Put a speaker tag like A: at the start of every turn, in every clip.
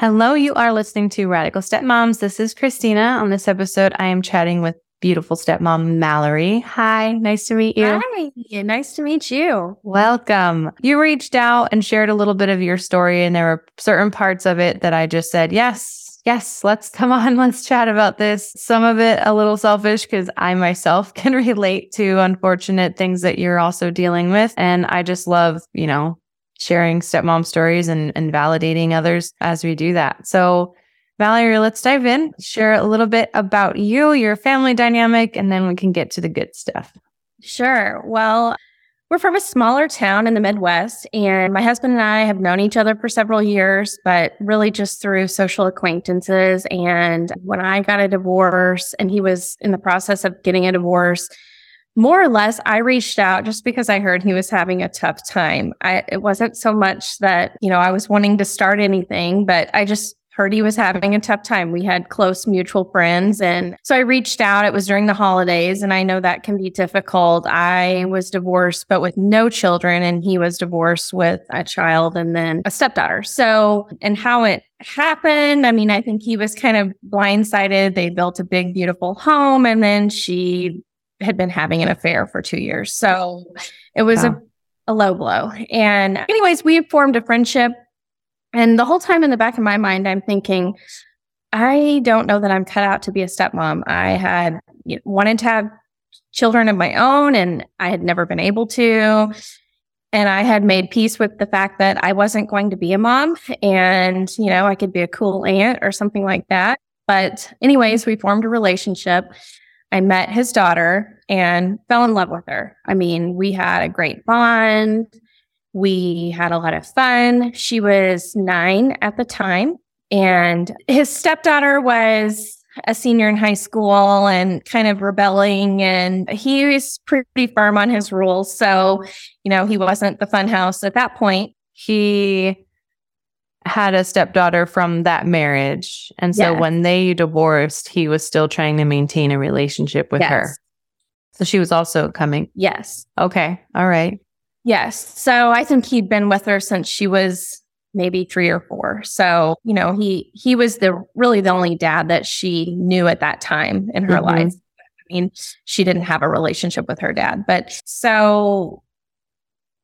A: Hello, you are listening to Radical Stepmoms. This is Christina. On this episode, I am chatting with beautiful stepmom Mallory. Hi, nice to meet you.
B: Hi, nice to meet you.
A: Welcome. You reached out and shared a little bit of your story, and there were certain parts of it that I just said, yes, yes, let's come on, let's chat about this. Some of it a little selfish because I myself can relate to unfortunate things that you're also dealing with. And I just love, you know, sharing stepmom stories and, and validating others as we do that. So, Mallory, let's dive in, share a little bit about you, your family dynamic, and then we can get to the good stuff.
B: Sure. Well, we're from a smaller town in the Midwest, and my husband and I have known each other for several years, but really just through social acquaintances. And when I got a divorce and he was in the process of getting a divorce, more or less, I reached out just because I heard he was having a tough time. I, it wasn't so much that, you know, I was wanting to start anything, but I just heard he was having a tough time. We had close mutual friends. And so I reached out. It was during the holidays, and I know that can be difficult. I was divorced, but with no children, and he was divorced with a child and then a stepdaughter. So, and how it happened, I mean, I think he was kind of blindsided. They built a big, beautiful home, and then she had been having an affair for two years. So it was wow. a, a low blow. And, anyways, we formed a friendship. And the whole time in the back of my mind, I'm thinking, I don't know that I'm cut out to be a stepmom. I had you know, wanted to have children of my own, and I had never been able to. And I had made peace with the fact that I wasn't going to be a mom and, you know, I could be a cool aunt or something like that. But, anyways, we formed a relationship. I met his daughter and fell in love with her. I mean, we had a great bond. We had a lot of fun. She was nine at the time, and his stepdaughter was a senior in high school and kind of rebelling. And he was pretty firm on his rules. So, you know, he wasn't the fun house at that point.
A: He had a stepdaughter from that marriage. And so yes. when they divorced, he was still trying to maintain a relationship with yes. her. So she was also coming.
B: Yes.
A: Okay. All right.
B: Yes. So I think he'd been with her since she was maybe 3 or 4. So, you know, he he was the really the only dad that she knew at that time in her mm-hmm. life. I mean, she didn't have a relationship with her dad. But so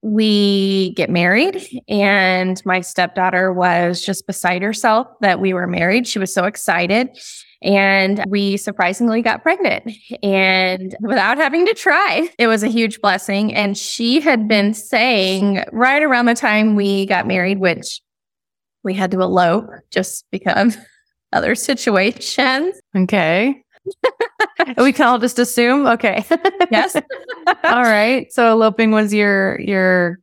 B: we get married and my stepdaughter was just beside herself that we were married. She was so excited and we surprisingly got pregnant. And without having to try it was a huge blessing. And she had been saying right around the time we got married which we had to elope just because other situations.
A: Okay we can all just assume. Okay.
B: yes.
A: all right. So eloping was your your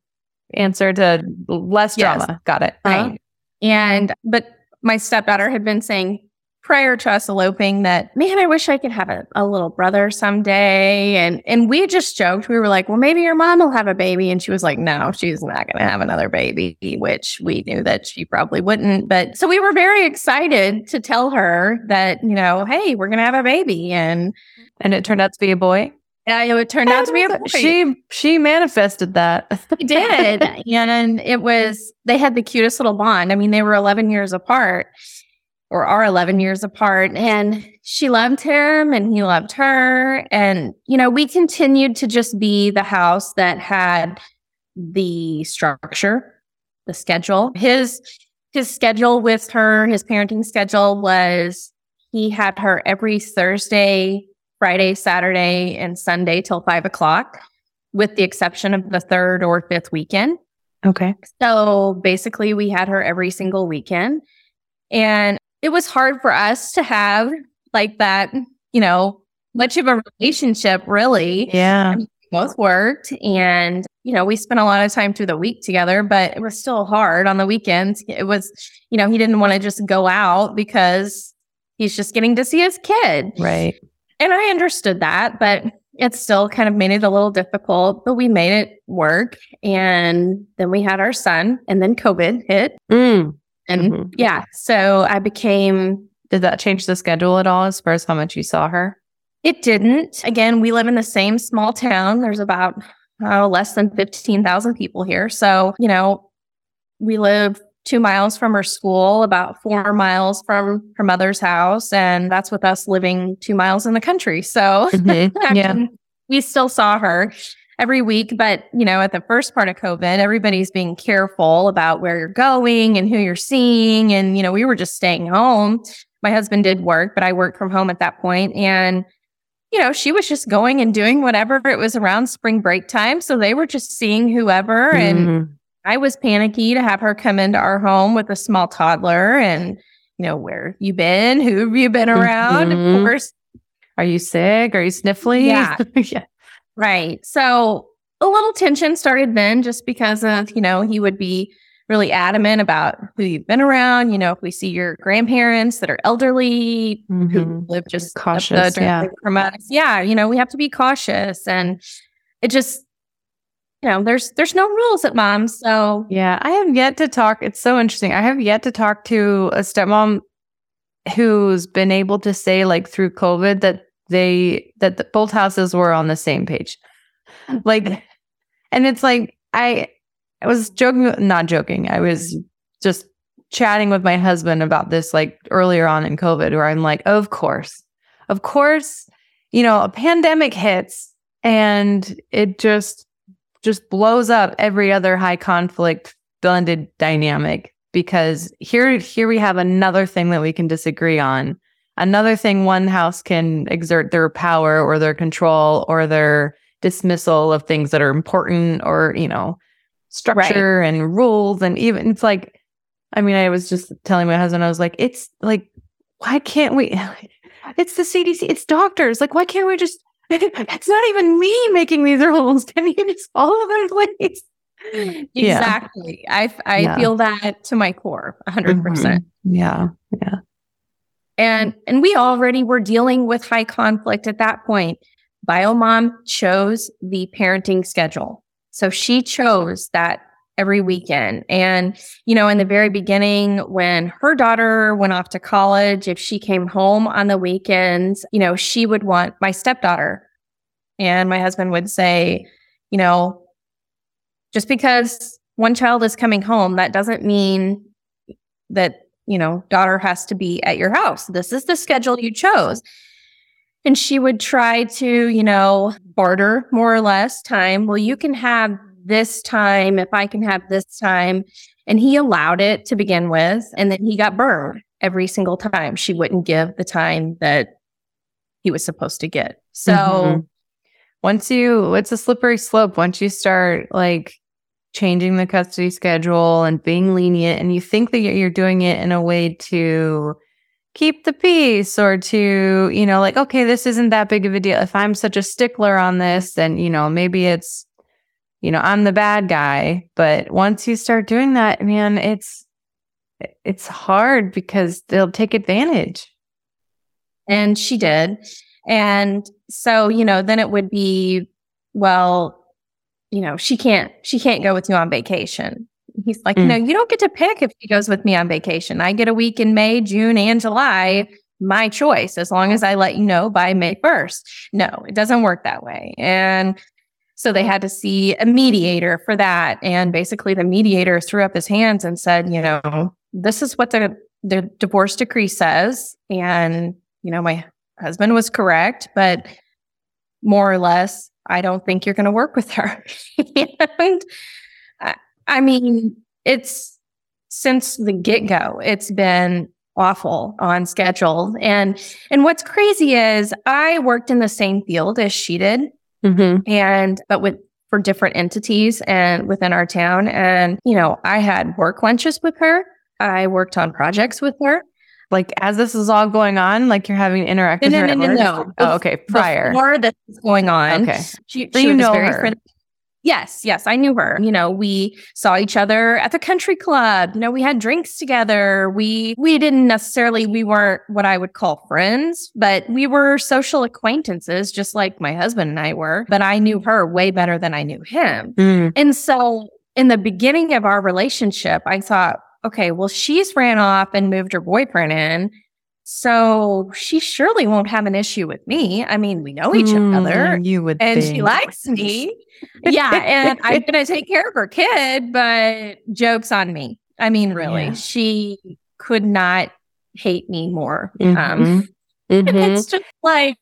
A: answer to less drama. Yes. Got it.
B: Right. Uh-huh. And but my stepdaughter had been saying prior to us eloping that, man, I wish I could have a, a little brother someday. And and we just joked. We were like, well, maybe your mom will have a baby. And she was like, no, she's not gonna have another baby, which we knew that she probably wouldn't. But so we were very excited to tell her that, you know, hey, we're gonna have a baby. And
A: and it turned out to be a boy.
B: Yeah, it turned out to be a boy.
A: She she manifested that.
B: She did. and it was they had the cutest little bond. I mean, they were 11 years apart or are 11 years apart. And she loved him and he loved her. And, you know, we continued to just be the house that had the structure, the schedule. His his schedule with her, his parenting schedule was he had her every Thursday, Friday, Saturday, and Sunday till five o'clock, with the exception of the third or fifth weekend.
A: Okay.
B: So basically, we had her every single weekend. And it was hard for us to have like that, you know, much of a relationship, really.
A: Yeah.
B: both worked and you know we spent a lot of time through the week together but it was still hard on the weekends it was you know he didn't want to just go out because he's just getting to see his kid
A: right
B: and i understood that but it still kind of made it a little difficult but we made it work and then we had our son and then covid hit
A: mm.
B: And mm-hmm. yeah so i became
A: did that change the schedule at all as far as how much you saw her
B: it didn't. Again, we live in the same small town. There's about oh, less than 15,000 people here. So, you know, we live two miles from her school, about four miles from her mother's house. And that's with us living two miles in the country. So, mm-hmm. yeah, we still saw her every week. But, you know, at the first part of COVID, everybody's being careful about where you're going and who you're seeing. And, you know, we were just staying home. My husband did work, but I worked from home at that point. And you know, she was just going and doing whatever. It was around spring break time. So they were just seeing whoever. And mm-hmm. I was panicky to have her come into our home with a small toddler and, you know, where you been? Who have you been around? Mm-hmm. Of course.
A: Are you sick? Are you sniffly?
B: Yeah. yeah. Right. So a little tension started then just because of, you know, he would be really adamant about who you've been around. You know, if we see your grandparents that are elderly mm-hmm. who live just
A: cautious, yeah.
B: from us, yeah, you know, we have to be cautious, and it just, you know, there's there's no rules at mom. So
A: yeah, I have yet to talk. It's so interesting. I have yet to talk to a stepmom who's been able to say like through COVID that they that the, both houses were on the same page, like, and it's like I I was joking, not joking. I was just chatting with my husband about this like earlier on in COVID, where I'm like, of course, of course, you know, a pandemic hits and it just just blows up every other high conflict blended dynamic because here here we have another thing that we can disagree on another thing one house can exert their power or their control or their dismissal of things that are important or you know structure right. and rules and even it's like I mean I was just telling my husband I was like it's like why can't we it's the CDC it's doctors like why can't we just it's not even me making these rules can you just follow them please
B: exactly yeah. I I yeah. feel that to my core 100%
A: mm-hmm. yeah yeah
B: and and we already were dealing with high conflict at that point biomom chose the parenting schedule so she chose that every weekend. And, you know, in the very beginning, when her daughter went off to college, if she came home on the weekends, you know, she would want my stepdaughter. And my husband would say, you know, just because one child is coming home, that doesn't mean that, you know, daughter has to be at your house. This is the schedule you chose. And she would try to, you know, barter more or less time. Well, you can have this time if I can have this time. And he allowed it to begin with. And then he got burned every single time. She wouldn't give the time that he was supposed to get. So mm-hmm.
A: once you, it's a slippery slope. Once you start like changing the custody schedule and being lenient, and you think that you're doing it in a way to keep the peace or to, you know, like, okay, this isn't that big of a deal. If I'm such a stickler on this, then, you know, maybe it's, you know, I'm the bad guy. But once you start doing that, man, it's, it's hard because they'll take advantage.
B: And she did. And so, you know, then it would be, well, you know, she can't, she can't go with you on vacation. He's like, mm. no, you don't get to pick if he goes with me on vacation. I get a week in May, June, and July. My choice, as long as I let you know by May 1st. No, it doesn't work that way. And so they had to see a mediator for that. And basically, the mediator threw up his hands and said, you know, this is what the, the divorce decree says. And, you know, my husband was correct, but more or less, I don't think you're going to work with her. and I mean, it's since the get go, it's been awful on schedule. And and what's crazy is I worked in the same field as she did, mm-hmm. and but with for different entities and within our town. And you know, I had work lunches with her. I worked on projects with her.
A: Like as this is all going on, like you're having interactions.
B: No, no, no, no, no.
A: Oh, okay. Prior.
B: Before this is going on.
A: Okay.
B: She,
A: So
B: she
A: you
B: was
A: know
B: very
A: her.
B: friendly. Yes, yes, I knew her. You know, we saw each other at the country club. You know, we had drinks together. We we didn't necessarily we weren't what I would call friends, but we were social acquaintances just like my husband and I were, but I knew her way better than I knew him.
A: Mm.
B: And so in the beginning of our relationship, I thought, okay, well, she's ran off and moved her boyfriend in. So she surely won't have an issue with me. I mean, we know each other
A: Mm, You would
B: and
A: think.
B: she likes me. yeah. And I'm going to take care of her kid, but joke's on me. I mean, really,
A: Yeah.
B: she could not hate me more. Um,
A: Mhm. Mhm.
B: it's just like,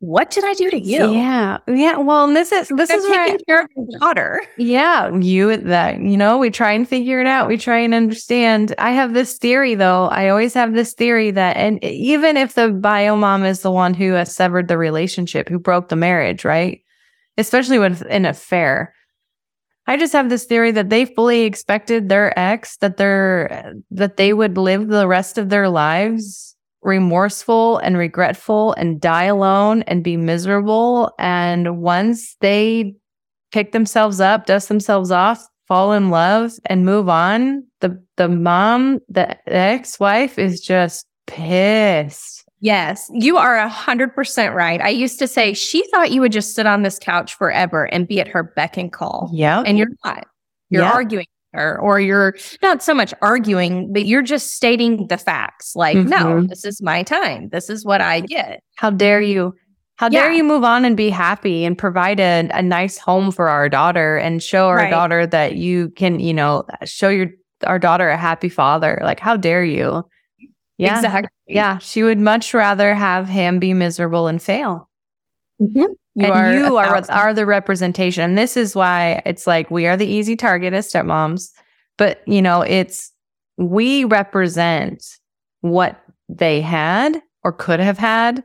B: what did I do to you?
A: Yeah. Yeah. Well, and this is this
B: I'm
A: is where I-
B: taking care of your daughter.
A: Yeah, you that you know, we try and figure it out. We try and understand. I have this theory though. I always have this theory that and even if the bio mom is the one who has severed the relationship, who broke the marriage, right? Especially with an affair. I just have this theory that they fully expected their ex that they're that they would live the rest of their lives remorseful and regretful and die alone and be miserable and once they pick themselves up, dust themselves off, fall in love, and move on. The the mom, the ex-wife is just pissed.
B: Yes, you are a hundred percent right. I used to say she thought you would just sit on this couch forever and be at her beck and call,
A: Yeah.
B: and you're not. You're
A: Yeah.
B: arguing her, or you're not so much arguing, but you're just stating the facts. Like, no,
A: Mhm.
B: this is my time. This is what I get.
A: How dare you? How dare
B: Yeah.
A: you move on and be happy and provide a, a nice home for our daughter and show our
B: Right.
A: daughter that you can, you know, show your our daughter a happy father. Like, how dare you? Yeah.
B: exactly.
A: Yeah. She would much rather have him be miserable and fail.
B: Mhm. You
A: and
B: are.
A: you are are the representation. And this is why it's like we are the easy target as stepmoms, but you know, it's we represent what they had or could have had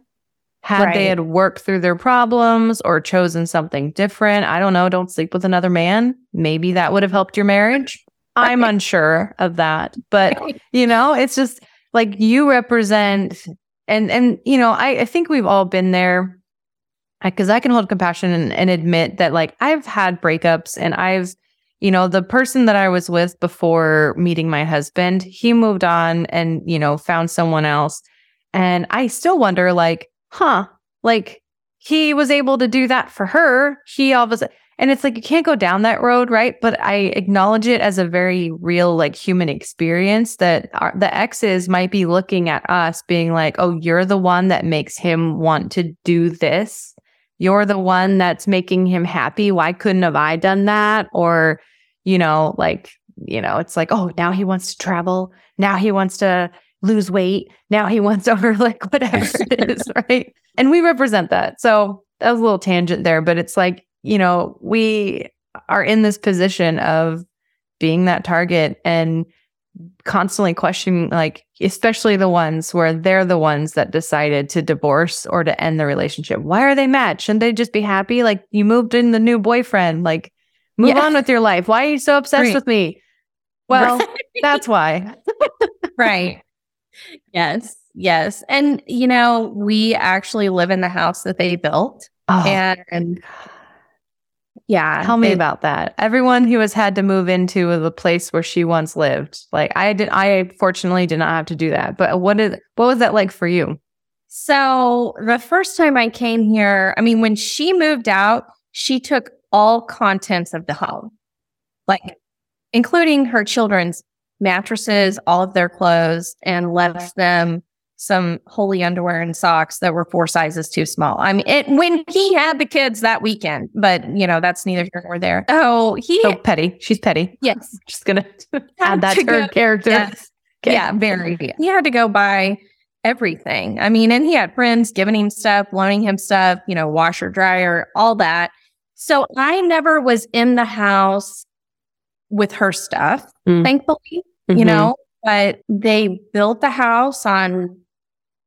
A: had they had worked through their problems or chosen something different. I don't know, don't sleep with another man. Maybe that would have helped your marriage. I'm unsure of that, but you know it's just like you represent and and you know i, I think we've all been there because I, can hold compassion and, and admit that like i've had breakups and i've you know the person that i was with before meeting my husband he moved on and you know found someone else and i still wonder like huh like he was able to do that for her he all of a sudden and it's like you can't go down that road, right? But I acknowledge it as a very real, like human experience that our, the exes might be looking at us being like, oh, you're the one that makes him want to do this. You're the one that's making him happy. Why couldn't have I done that? Or, you know, like, you know, it's like, oh, now he wants to travel. Now he wants to lose weight. Now he wants to, or like whatever it is, right? And we represent that. So that was a little tangent there, but it's like, you know, we are in this position of being that target and constantly questioning, like, especially the ones where they're the ones that decided to divorce or to end the relationship. Why are they mad? Shouldn't they just be happy? Like, you moved in the new boyfriend, like, move
B: Yeah.
A: on with your life. Why are you so obsessed
B: Right.
A: with me? Well,
B: Right.
A: that's why.
B: right. Yes. Yes. And, you know, we actually live in the house that they built.
A: Oh,
B: And yeah.
A: Tell me
B: it-
A: about that. Everyone who has had to move into the place where she once lived. Like I did I fortunately did not have to do that. But what did what was that like for you?
B: So the first time I came here, I mean, when she moved out, she took all contents of the home, like including her children's mattresses, all of their clothes, and left them some holey underwear and socks that were four sizes too small. I mean, it when he had the kids that weekend, but you know, that's neither here nor there. Oh, he
A: So petty. She's petty.
B: yes,
A: Just gonna add that
B: to
A: to her character.
B: Yes.
A: Okay.
B: Yeah, very. He had to go buy everything. I mean, and he had friends giving him stuff, loaning him stuff, you know, washer, dryer, all that. So I never was in the house with her stuff,
A: Mm.
B: thankfully, you
A: Mhm.
B: know, but they built the house on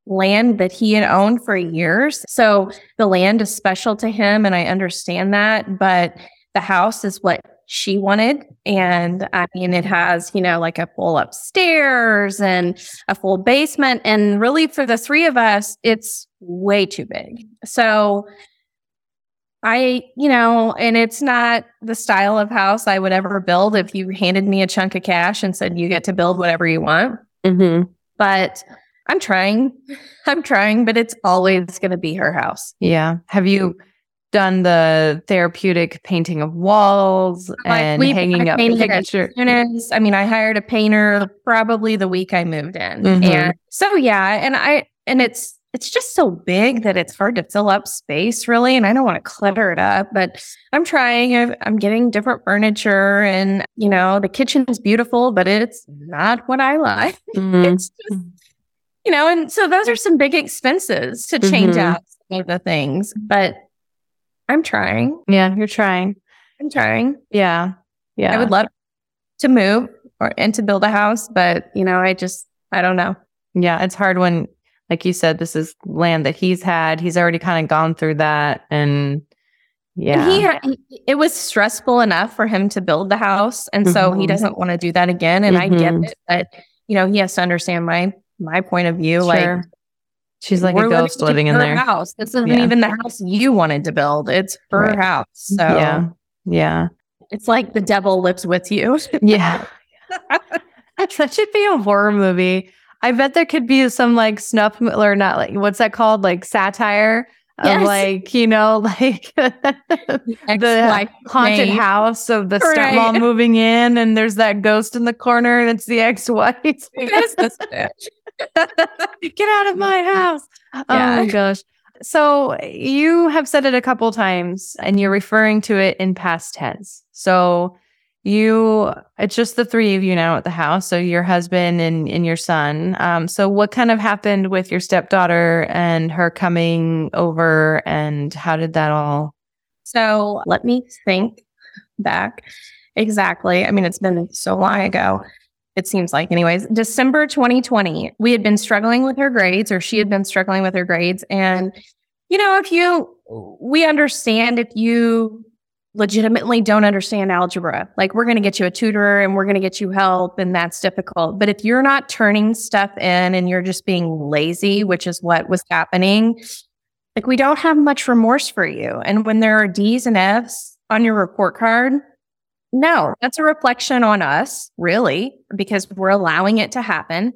B: land that he had owned for years. So the land is special to him and I understand that, but the house is what she wanted. And I mean, it has, you know, like a full upstairs and a full basement. And really, for the three of us, it's way too big. So I, you know, and it's not the style of house I would ever build if you handed me a chunk of cash and said, you get to build whatever you want.
A: Mm-hmm.
B: But I'm trying. I'm trying, but it's always going to be her house.
A: Yeah. Have you done the therapeutic painting of walls and we, hanging up pictures?
B: I mean, I hired a painter probably the week I moved in. Mm-hmm. And so, yeah. And I, and it's, it's just so big that it's hard to fill up space really and i don't want to clutter it up but i'm trying i'm getting different furniture and you know the kitchen is beautiful but it's not what i like mm-hmm. it's just you know, and so those are some big expenses to change mm-hmm. out some of the things, but I'm trying.
A: Yeah, you're trying.
B: I'm trying.
A: Yeah. Yeah.
B: I would love to move or and to build a house, but you know, I just I don't know.
A: Yeah, it's hard when like you said this is land that he's had. He's already kind of gone through that and yeah.
B: And he, it was stressful enough for him to build the house and mm-hmm. so he mm-hmm. doesn't want to do that again and mm-hmm. I get mm-hmm. it, but you know, he has to understand my my point of view. Sure. Like
A: she's like a ghost living in their
B: house. This isn't yeah. even the house you wanted to build. It's her right. house. So
A: yeah, yeah.
B: It's like the devil lives with you.
A: yeah. that should be a horror movie. I bet there could be some like snuff or not like what's that called? Like satire yes. of like, you know, like the haunted name. house of the right. stepmom moving in and there's that ghost in the corner and it's the ex-wife. Get out of my house. Yeah. Oh my gosh. So you have said it a couple times and you're referring to it in past tense. So you it's just the three of you now at the house. So your husband and, and your son. Um, so what kind of happened with your stepdaughter and her coming over and how did that all
B: so let me think back exactly. I mean, it's been so long ago it seems like, anyways. December 2020, we had been struggling with her grades, or she had been struggling with her grades. And, you know, if you, we understand if you legitimately don't understand algebra, like we're going to get you a tutor and we're going to get you help, and that's difficult. But if you're not turning stuff in and you're just being lazy, which is what was happening, like we don't have much remorse for you. And when there are D's and F's on your report card, no, that's a reflection on us, really, because we're allowing it to happen.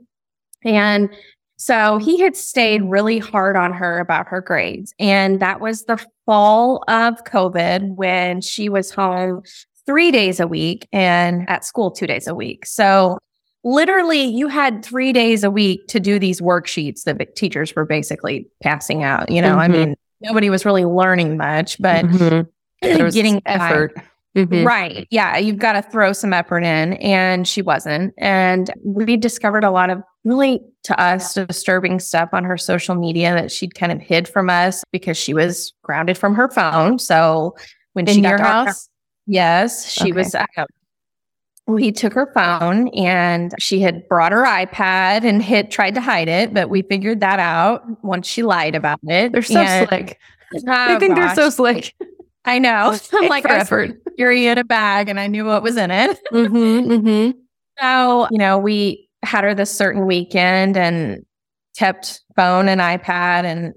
B: And so he had stayed really hard on her about her grades. And that was the fall of COVID when she was home three days a week and at school two days a week. So literally, you had three days a week to do these worksheets that teachers were basically passing out. You know, mm-hmm. I mean, nobody was really learning much, but mm-hmm. getting effort. By. Mm-hmm. Right. Yeah. You've got to throw some effort in. And she wasn't. And we discovered a lot of really, to us, disturbing stuff on her social media that she'd kind of hid from us because she was grounded from her phone. So when
A: In
B: she
A: got your house, her,
B: yes, she okay. was. We took her phone and she had brought her iPad and hit tried to hide it, but we figured that out once she lied about it.
A: They're so and, slick. Oh, I think gosh. they're so slick.
B: I know. I'm like, I. Fury in a bag and I knew what was in it. Mm-hmm, mm-hmm. So, you know, we had her this certain weekend and kept phone and iPad. And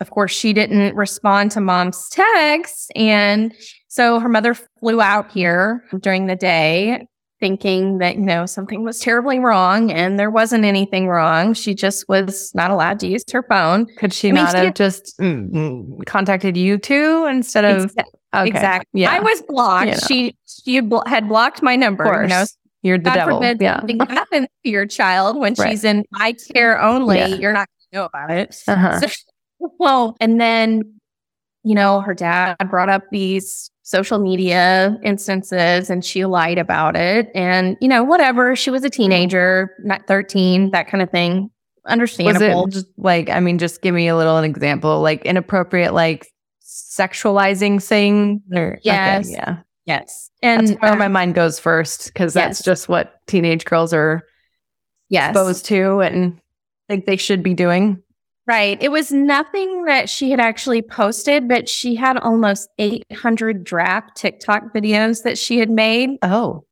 B: of course, she didn't respond to mom's texts. And so her mother flew out here during the day thinking that, you know, something was terribly wrong and there wasn't anything wrong. She just was not allowed to use her phone.
A: Could she I not mean, have she just mm, mm, contacted you too instead of?
B: Exactly. Okay. exactly. Yeah. I was blocked. You know. She she bl- had blocked my number. You know,
A: you're the God devil. Forbid
B: yeah. something happens to your child when right. she's in my care only. Yeah. You're not going to know about it. Uh-huh. So, well, and then you know, her dad brought up these social media instances and she lied about it. And, you know, whatever. She was a teenager, not 13, that kind of thing. Understandable.
A: Was it just like, I mean, just give me a little an example, like inappropriate, like sexualizing thing or
B: yes.
A: Okay, yeah.
B: Yes.
A: And that's where uh, my mind goes first because yes. that's just what teenage girls are
B: yes.
A: exposed to and think they should be doing.
B: Right. It was nothing that she had actually posted, but she had almost 800 draft TikTok videos that she had made.
A: Oh.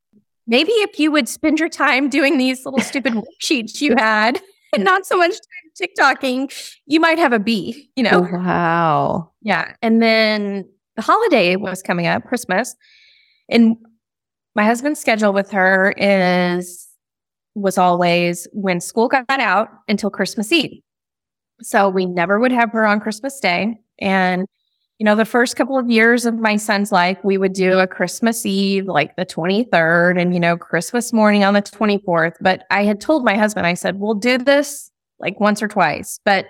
B: Maybe if you would spend your time doing these little stupid worksheets you had and not so much TikToking, you might have a B, you know?
A: Oh, wow.
B: Yeah. And then the holiday was coming up, Christmas. And my husband's schedule with her is was always when school got out until Christmas Eve. So we never would have her on Christmas Day. And, you know, the first couple of years of my son's life, we would do a Christmas Eve, like the 23rd, and, you know, Christmas morning on the 24th. But I had told my husband, I said, we'll do this like once or twice, but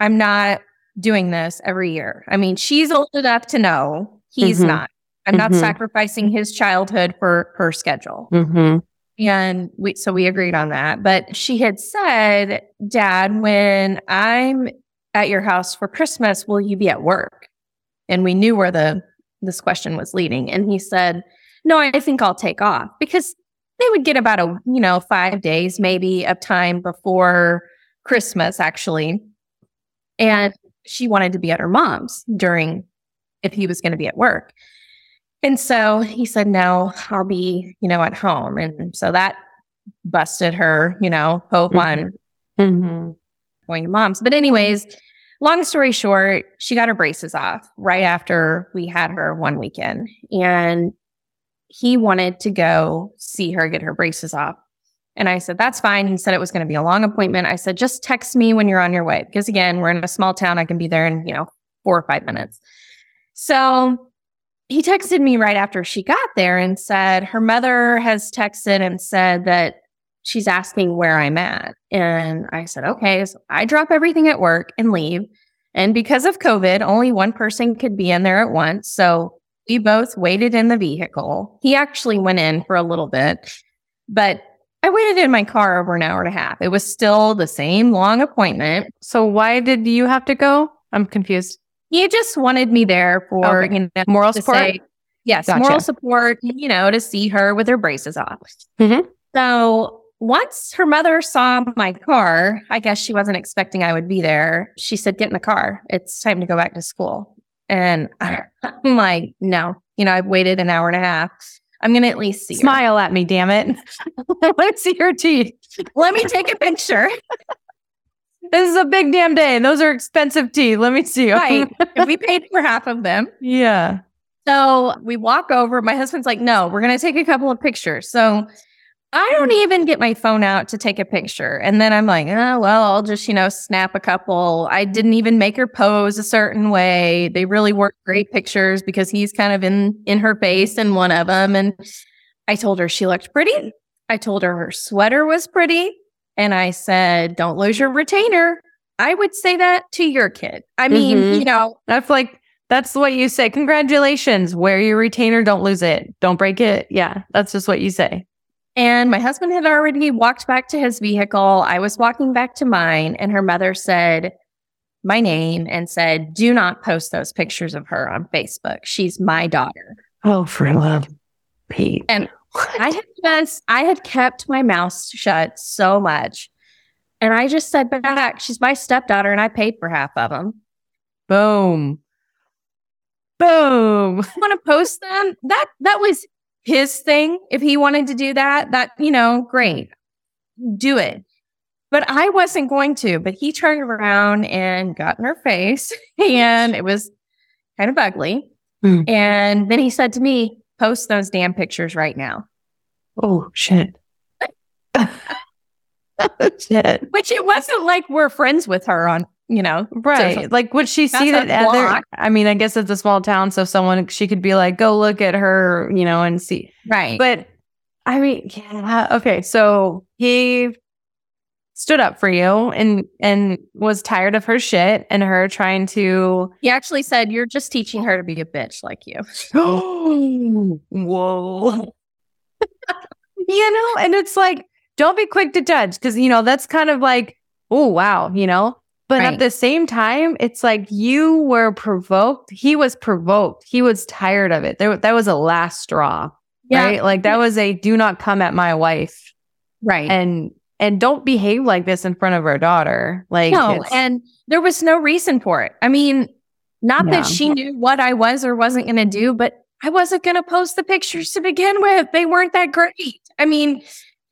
B: I'm not doing this every year. I mean, she's old enough to know he's mm-hmm. not. I'm mm-hmm. not sacrificing his childhood for her schedule.
A: Mm-hmm.
B: And we, so we agreed on that. But she had said, Dad, when I'm at your house for Christmas, will you be at work? And we knew where the, this question was leading. And he said, no, I think I'll take off because they would get about a, you know, five days maybe of time before Christmas actually. And she wanted to be at her mom's during if he was going to be at work. And so he said, no, I'll be, you know, at home. And so that busted her, you know, hope mm-hmm. on mm-hmm. going to mom's. But, anyways, long story short, she got her braces off right after we had her one weekend. And he wanted to go see her get her braces off. And I said, that's fine. He said it was going to be a long appointment. I said, just text me when you're on your way. Because again, we're in a small town. I can be there in, you know, four or five minutes. So he texted me right after she got there and said her mother has texted and said that she's asking where I'm at. And I said, okay. So I drop everything at work and leave. And because of COVID, only one person could be in there at once. So we both waited in the vehicle. He actually went in for a little bit, but I waited in my car over an hour and a half. It was still the same long appointment.
A: So why did you have to go? I'm confused.
B: He just wanted me there for okay. you know,
A: moral support. Say,
B: yes, gotcha. moral support. You know, to see her with her braces off. Mm-hmm. So once her mother saw my car, I guess she wasn't expecting I would be there. She said, "Get in the car. It's time to go back to school." And I'm like, "No, you know, I've waited an hour and a half. I'm going to at least see.
A: Smile her. at me, damn it. Let me see your teeth.
B: Let me take a picture."
A: This is a big damn day, and those are expensive tea. Let me see.
B: Right. we paid for half of them.
A: Yeah.
B: So we walk over. My husband's like, no, we're going to take a couple of pictures. So I don't even get my phone out to take a picture. And then I'm like, oh, well, I'll just, you know, snap a couple. I didn't even make her pose a certain way. They really weren't great pictures because he's kind of in in her face in one of them. And I told her she looked pretty. I told her her sweater was pretty. And I said, don't lose your retainer. I would say that to your kid. I mean, mm-hmm. you know,
A: that's like, that's what you say. Congratulations. Wear your retainer. Don't lose it. Don't break it. Yeah. That's just what you say.
B: And my husband had already walked back to his vehicle. I was walking back to mine, and her mother said my name and said, Do not post those pictures of her on Facebook. She's my daughter.
A: Oh, for love, Pete.
B: And I had just, I had kept my mouth shut so much. And I just said back, she's my stepdaughter and I paid for half of them.
A: Boom. Boom.
B: want to post them? That that was his thing. If he wanted to do that, that, you know, great. Do it. But I wasn't going to. But he turned around and got in her face and it was kind of ugly. Mm. And then he said to me, post those damn pictures right now.
A: Oh, shit. shit.
B: Which it wasn't like we're friends with her on, you know.
A: Right. like, would she see that other? I mean, I guess it's a small town. So someone, she could be like, go look at her, you know, and see.
B: Right.
A: But I mean, yeah. Okay. So he stood up for you and and was tired of her shit and her trying to
B: he actually said you're just teaching her to be a bitch like you.
A: Oh whoa. You know and it's like don't be quick to judge because you know that's kind of like oh wow you know? But right. at the same time it's like you were provoked. He was provoked. He was tired of it. There, that was a last straw yeah. right? Like that was a do not come at my wife
B: right.
A: and and don't behave like this in front of our daughter. Like,
B: no, and there was no reason for it. I mean, not yeah. that she knew what I was or wasn't going to do, but I wasn't going to post the pictures to begin with. They weren't that great. I mean,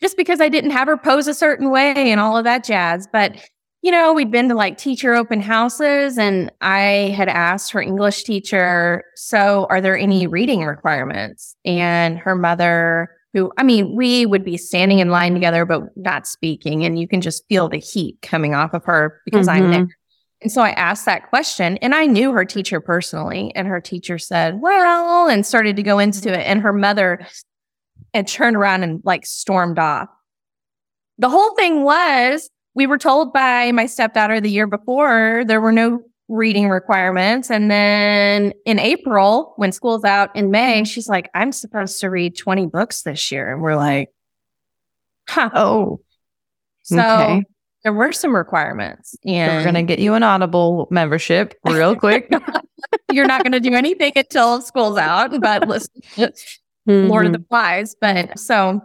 B: just because I didn't have her pose a certain way and all of that jazz. But, you know, we'd been to like teacher open houses and I had asked her English teacher, So are there any reading requirements? And her mother, who, I mean, we would be standing in line together, but not speaking. And you can just feel the heat coming off of her because mm-hmm. I'm there. And so I asked that question and I knew her teacher personally. And her teacher said, well, and started to go into it. And her mother had turned around and like stormed off. The whole thing was we were told by my stepdaughter the year before there were no reading requirements. And then in April, when school's out in May, she's like, I'm supposed to read 20 books this year. And we're like, huh.
A: Oh.
B: So okay there were some requirements. And
A: so we're going to get you an Audible membership real quick.
B: You're not going to do anything until school's out, but listen, mm-hmm. Lord of the Flies. But so,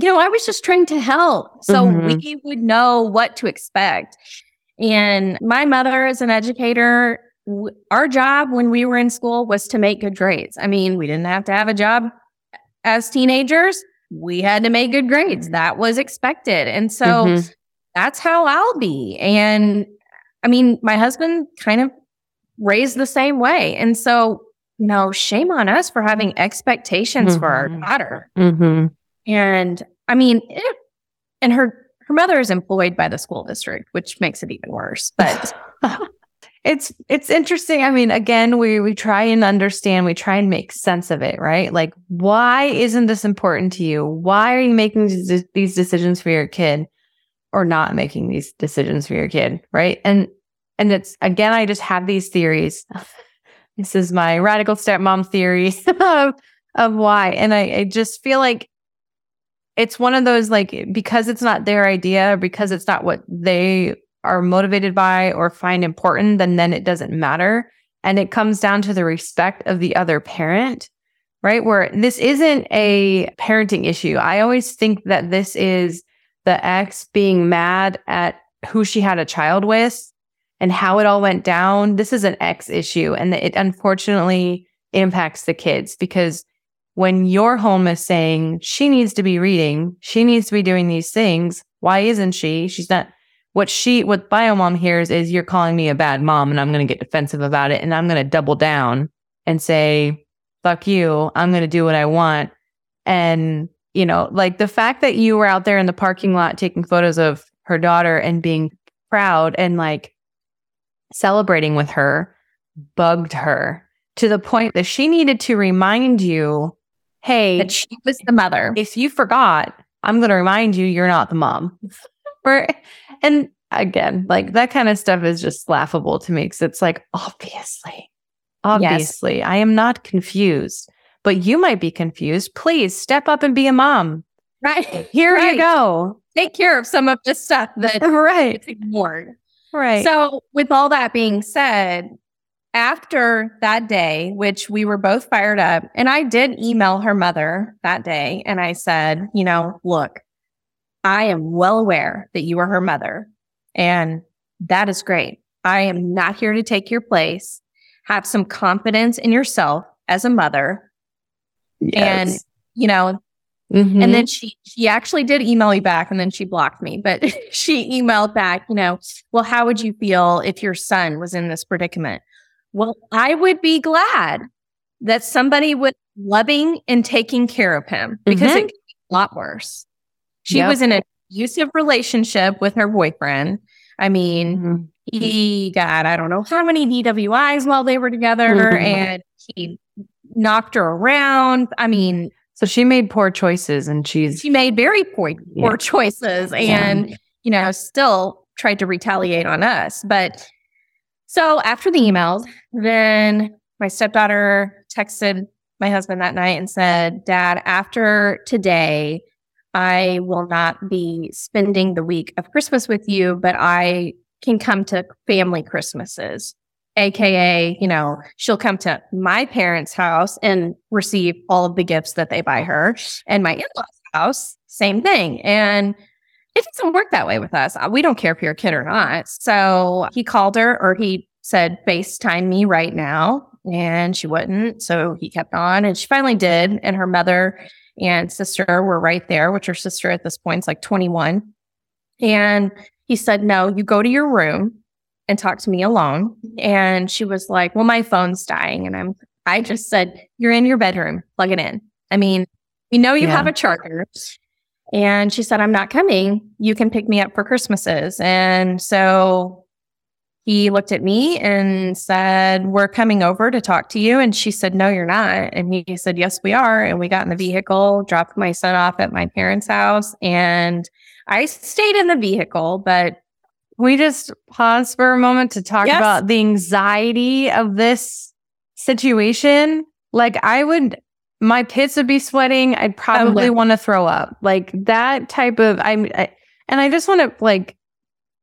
B: you know, I was just trying to help so mm-hmm. we would know what to expect. And my mother, as an educator, our job when we were in school was to make good grades. I mean, we didn't have to have a job as teenagers. We had to make good grades. That was expected. And so, mm-hmm that's how I'll be. And I mean, my husband kind of raised the same way. And so, you know, shame on us for having expectations mm-hmm. for our mm-hmm. daughter.
A: Mm-hmm.
B: And I mean, it, and her her mother is employed by the school district, which makes it even worse. But
A: it's it's interesting. I mean, again, we we try and understand, we try and make sense of it, right? Like, why isn't this important to you? Why are you making these decisions for your kid? or not making these decisions for your kid, right? And and it's again, I just have these theories. this is my radical stepmom theory of, of why. And I, I just feel like it's one of those like because it's not their idea, because it's not what they are motivated by or find important, then then it doesn't matter. And it comes down to the respect of the other parent, right? Where this isn't a parenting issue. I always think that this is the ex being mad at who she had a child with and how it all went down. This is an ex issue. And it unfortunately impacts the kids because when your home is saying she needs to be reading, she needs to be doing these things, why isn't she? She's not. What she, what biomom hears is you're calling me a bad mom and I'm going to get defensive about it and I'm going to double down and say, fuck you. I'm going to do what I want. And you know, like the fact that you were out there in the parking lot taking photos of her daughter and being proud and like celebrating with her bugged her to the point that she needed to remind you, hey,
B: that she was the mother.
A: If you forgot, I'm going to remind you you're not the mom. or, and again, like that kind of stuff is just laughable to me because it's like, obviously, obviously, yes. I am not confused but you might be confused. Please step up and be a mom.
B: Right.
A: Here
B: right.
A: you go.
B: Take care of some of the stuff that
A: right.
B: ignored.
A: Right.
B: So, with all that being said, after that day, which we were both fired up, and I did email her mother that day, and I said, you know, look, I am well aware that you are her mother, and that is great. I am not here to take your place. Have some confidence in yourself as a mother Yes. And, you know, mm-hmm. and then she she actually did email me back and then she blocked me, but she emailed back, you know, well, how would you feel if your son was in this predicament? Well, I would be glad that somebody was loving and taking care of him because mm-hmm. it could be a lot worse. She yep. was in an abusive relationship with her boyfriend. I mean, mm-hmm. he got, I don't know how many DWIs while they were together, mm-hmm. and he knocked her around. I mean,
A: so she made poor choices and she's
B: she made very poor, yeah. poor choices and yeah. you know, still tried to retaliate on us. But so after the emails, then my stepdaughter texted my husband that night and said, Dad, after today, I will not be spending the week of Christmas with you, but I can come to family Christmases. AKA, you know, she'll come to my parents' house and receive all of the gifts that they buy her. And my in law's house, same thing. And it doesn't work that way with us. Uh, we don't care if you're a kid or not. So he called her or he said, FaceTime me right now. And she wouldn't. So he kept on and she finally did. And her mother and sister were right there, which her sister at this point is like 21. And he said, No, you go to your room and talk to me alone. And she was like, Well, my phone's dying. And I'm, I just said, You're in your bedroom, plug it in. I mean, we know you yeah. have a charger. And she said, I'm not coming. You can pick me up for Christmases. And so he looked at me and said, We're coming over to talk to you. And she said, No, you're not. And he said, Yes, we are. And we got in the vehicle, dropped my son off at my parents' house. And I stayed in the vehicle, but
A: we just pause for a moment to talk yes. about the anxiety of this situation. Like, I would, my pits would be sweating. I'd probably want to throw up. Like, that type of, I'm, I, and I just want to, like,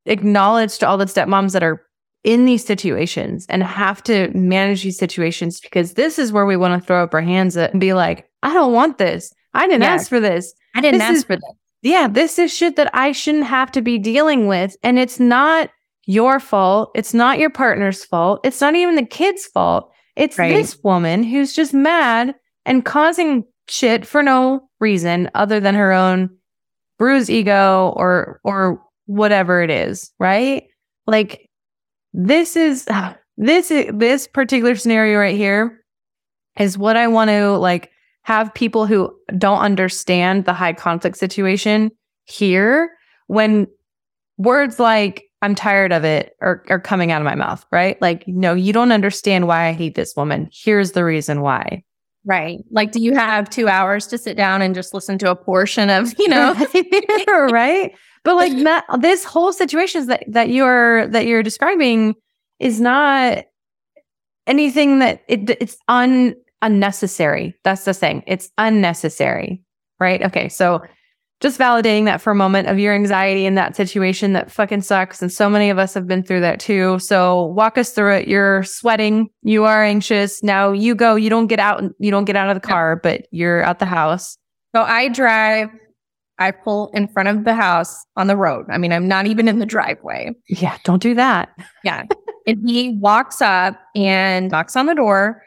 A: acknowledge to all the stepmoms that are in these situations and have to manage these situations because this is where we want to throw up our hands and be like, I don't want this. I didn't yeah. ask for this.
B: I didn't
A: this
B: ask
A: is,
B: for this.
A: Yeah, this is shit that I shouldn't have to be dealing with. And it's not your fault. It's not your partner's fault. It's not even the kid's fault. It's right. this woman who's just mad and causing shit for no reason other than her own bruised ego or or whatever it is, right? Like this is this is this particular scenario right here is what I want to like have people who don't understand the high conflict situation hear when words like I'm tired of it are, are coming out of my mouth, right? Like, no, you don't understand why I hate this woman. Here's the reason why.
B: Right. Like, do you have two hours to sit down and just listen to a portion of, you know,
A: right? But like that, this whole situation that that you're that you're describing is not anything that it, it's un unnecessary. That's the thing. It's unnecessary, right? Okay, so just validating that for a moment of your anxiety in that situation that fucking sucks. And so many of us have been through that too. So walk us through it. You're sweating. You are anxious. Now you go. You don't get out. You don't get out of the car, but you're at the house.
B: So I drive I pull in front of the house on the road. I mean, I'm not even in the driveway.
A: Yeah, don't do that.
B: Yeah. and he walks up and knocks on the door.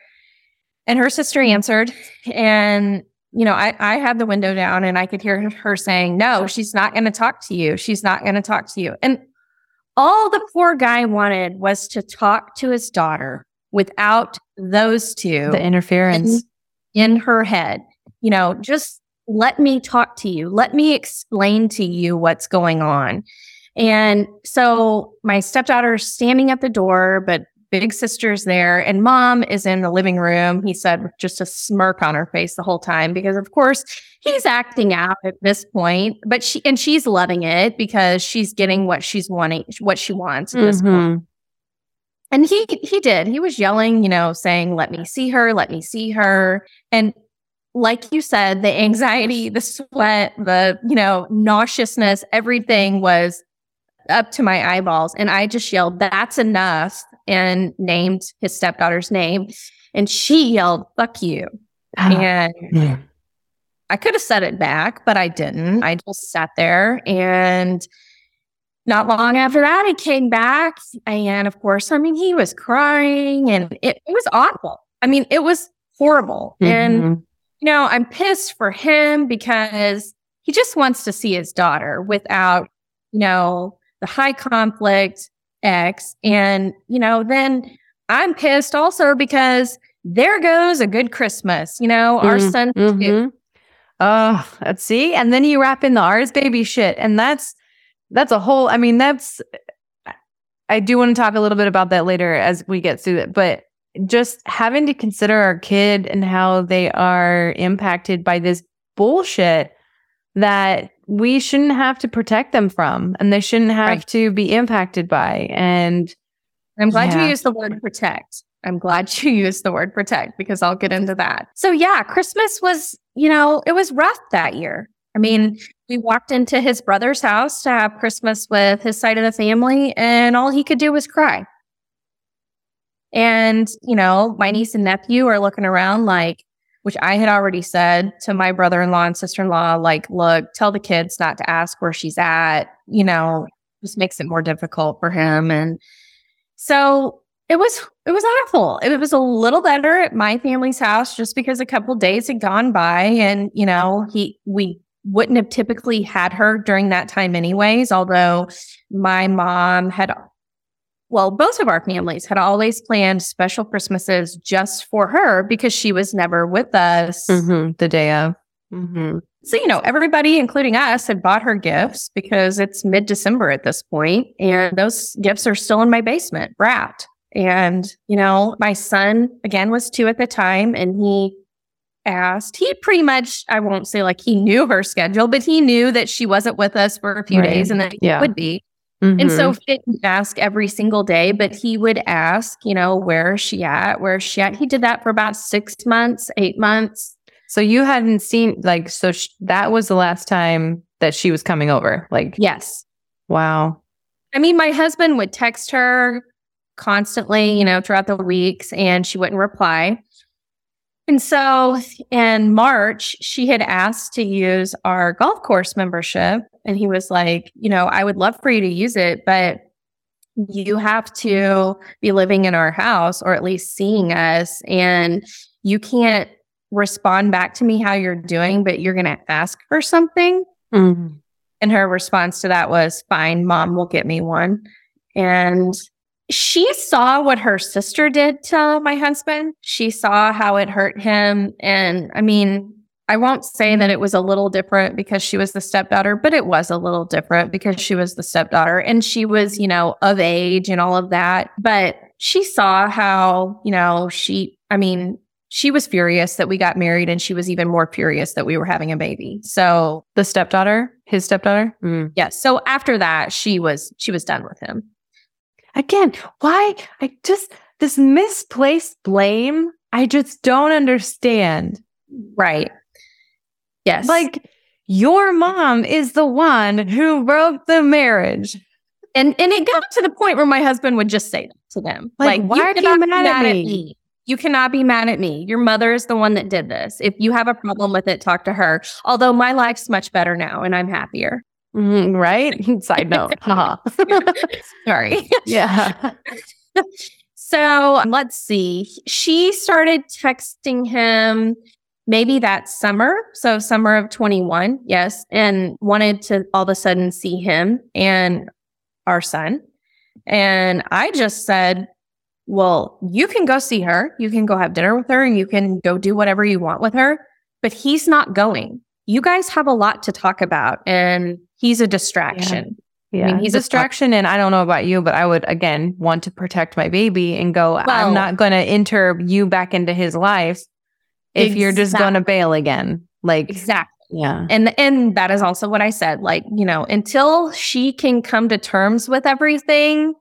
B: And her sister answered. And, you know, I, I had the window down and I could hear her saying, No, she's not going to talk to you. She's not going to talk to you. And all the poor guy wanted was to talk to his daughter without those two.
A: The interference
B: in, in her head. You know, just let me talk to you. Let me explain to you what's going on. And so my stepdaughter's standing at the door, but big sister's there and mom is in the living room. He said with just a smirk on her face the whole time because of course he's acting out at this point, but she and she's loving it because she's getting what she's wanting, what she wants at mm-hmm. this point. Mm-hmm. And he he did. He was yelling, you know, saying, "Let me see her, let me see her." And like you said, the anxiety, the sweat, the, you know, nauseousness, everything was up to my eyeballs. And I just yelled, that's enough, and named his stepdaughter's name. And she yelled, fuck you. Oh, and yeah. I could have said it back, but I didn't. I just sat there. And not long after that, he came back. And of course, I mean, he was crying and it, it was awful. I mean, it was horrible. Mm-hmm. And you know, I'm pissed for him because he just wants to see his daughter without, you know, the high conflict ex. And, you know, then I'm pissed also because there goes a good Christmas, you know, our mm, son. Mm-hmm.
A: Oh, let's see. And then you wrap in the ours baby shit. And that's, that's a whole, I mean, that's, I do want to talk a little bit about that later as we get through it. But just having to consider our kid and how they are impacted by this bullshit that we shouldn't have to protect them from and they shouldn't have right. to be impacted by. And
B: I'm glad yeah. you used the word protect. I'm glad you used the word protect because I'll get into that. So, yeah, Christmas was, you know, it was rough that year. I mean, we walked into his brother's house to have Christmas with his side of the family, and all he could do was cry. And, you know, my niece and nephew are looking around like, which I had already said to my brother in law and sister in law, like, look, tell the kids not to ask where she's at, you know, just makes it more difficult for him. And so it was it was awful. It was a little better at my family's house just because a couple days had gone by and you know, he we wouldn't have typically had her during that time anyways, although my mom had well, both of our families had always planned special Christmases just for her because she was never with us
A: mm-hmm, the day of. Mm-hmm.
B: So, you know, everybody, including us, had bought her gifts because it's mid December at this point, and those gifts are still in my basement wrapped. And, you know, my son, again, was two at the time, and he asked, he pretty much, I won't say like he knew her schedule, but he knew that she wasn't with us for a few right. days and that yeah. he would be. Mm-hmm. And so he didn't ask every single day, but he would ask, you know, where is she at? Where is she at? He did that for about six months, eight months.
A: So you hadn't seen, like, so sh- that was the last time that she was coming over. Like,
B: yes.
A: Wow.
B: I mean, my husband would text her constantly, you know, throughout the weeks, and she wouldn't reply. And so in March, she had asked to use our golf course membership. And he was like, you know, I would love for you to use it, but you have to be living in our house or at least seeing us. And you can't respond back to me how you're doing, but you're going to ask for something. Mm-hmm. And her response to that was, fine, mom will get me one. And she saw what her sister did to my husband. She saw how it hurt him. And I mean, I won't say that it was a little different because she was the stepdaughter, but it was a little different because she was the stepdaughter and she was, you know, of age and all of that. But she saw how, you know, she, I mean, she was furious that we got married and she was even more furious that we were having a baby. So
A: the stepdaughter, his stepdaughter?
B: Mm. Yes. So after that, she was, she was done with him.
A: Again, why? I just, this misplaced blame, I just don't understand.
B: Right. Yes.
A: Like, your mom is the one who broke the marriage.
B: And and it got to the point where my husband would just say that to them,
A: like, like why are you mad, mad at, me? at me?
B: You cannot be mad at me. Your mother is the one that did this. If you have a problem with it, talk to her. Although my life's much better now and I'm happier.
A: Mm, right? Side note.
B: Sorry.
A: Yeah.
B: so let's see. She started texting him maybe that summer. So, summer of 21. Yes. And wanted to all of a sudden see him and our son. And I just said, well, you can go see her. You can go have dinner with her and you can go do whatever you want with her. But he's not going. You guys have a lot to talk about. And he's a distraction.
A: Yeah. I mean, he's a distraction. and I don't know about you, but I would, again, want to protect my baby and go, well, I'm not going to enter you back into his life if exactly. you're just going to bail again. Like,
B: exactly.
A: Yeah.
B: And and that is also what I said. Like, you know, until she can come to terms with everything,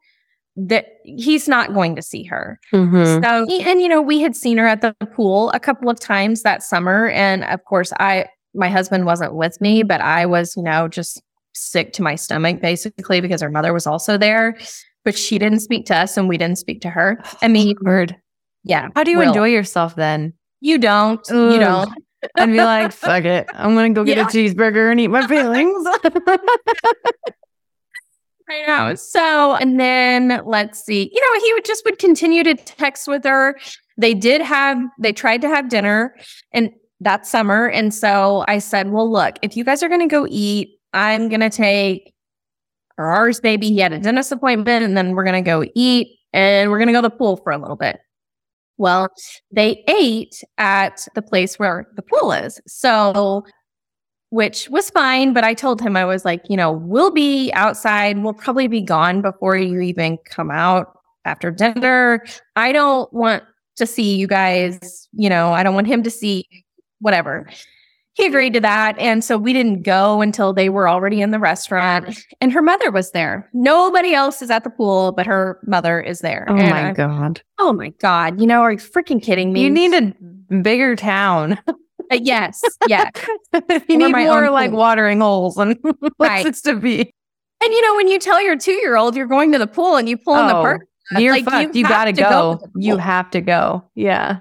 B: that he's not going to see her. Mm-hmm. So, and you know, we had seen her at the pool a couple of times that summer. And of course, I, my husband wasn't with me, but I was, you know, just sick to my stomach basically because her mother was also there, but she didn't speak to us and we didn't speak to her. I oh, mean,
A: word.
B: Yeah.
A: How do you enjoy yourself then?
B: You don't. Ugh. You don't.
A: I'd be like, fuck it. I'm gonna go get yeah. a cheeseburger and eat my feelings.
B: I know. So, and then let's see. You know, he would just would continue to text with her. They did have, they tried to have dinner and that summer. And so I said, well, look, if you guys are going to go eat, I'm going to take ours baby. He had a dentist appointment and then we're going to go eat and we're going to go to the pool for a little bit. Well, they ate at the place where the pool is. So, which was fine. But I told him, I was like, you know, we'll be outside. We'll probably be gone before you even come out after dinner. I don't want to see you guys, you know, I don't want him to see whatever he agreed to that. And so we didn't go until they were already in the restaurant. And her mother was there. Nobody else is at the pool, but her mother is there.
A: Oh
B: and
A: my God.
B: Oh my God. You know, are you freaking kidding me?
A: You need a bigger town.
B: Uh, yes. Yeah.
A: you need more like watering holes and places to be.
B: And you know, when you tell your two year old you're going to the pool and you pull oh, in the park,
A: you're like, fucked. You, you gotta to go. go you have to go. Yeah.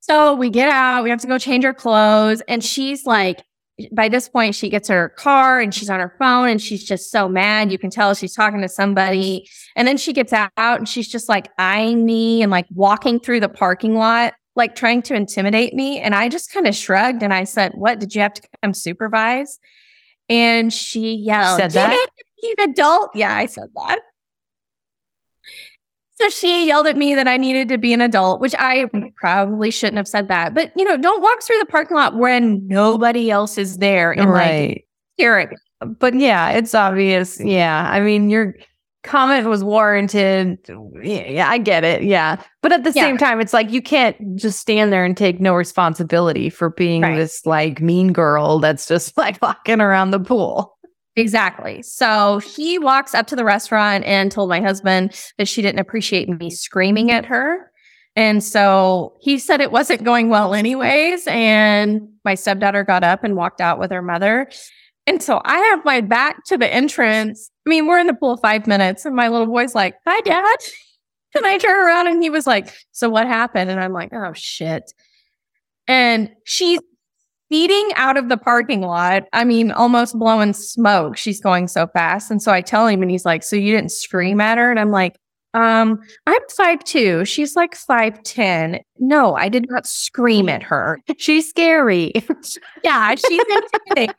B: So we get out, we have to go change our clothes. And she's like, by this point, she gets her car and she's on her phone and she's just so mad. You can tell she's talking to somebody. And then she gets out and she's just like eyeing me and like walking through the parking lot, like trying to intimidate me. And I just kind of shrugged and I said, What? Did you have to come supervise? And she yelled,
A: Said that?
B: You an adult? Yeah, I said that. So she yelled at me that I needed to be an adult, which I probably shouldn't have said that. But you know, don't walk through the parking lot when nobody else is there and
A: right.
B: like hear it.
A: But yeah, it's obvious. Yeah. I mean, your comment was warranted. Yeah, yeah, I get it. Yeah. But at the
B: Yeah.
A: same time, it's like you can't just stand there and take no responsibility for being
B: Right.
A: this like mean girl that's just like walking around the pool.
B: Exactly. So he walks up to the restaurant and told my husband that she didn't appreciate me screaming at her. And so he said it wasn't going well, anyways. And my stepdaughter got up and walked out with her mother. And so I have my back to the entrance. I mean, we're in the pool five minutes, and my little boy's like, Hi, dad. And I turn around and he was like, So what happened? And I'm like, Oh, shit. And she's speeding out of the parking lot. I mean, almost blowing smoke. She's going so fast. And so I tell him, and he's like, So you didn't scream at her? And I'm like, um, I'm five two. She's like five ten. No, I did not scream at her.
A: She's scary.
B: Yeah, she's intimidating.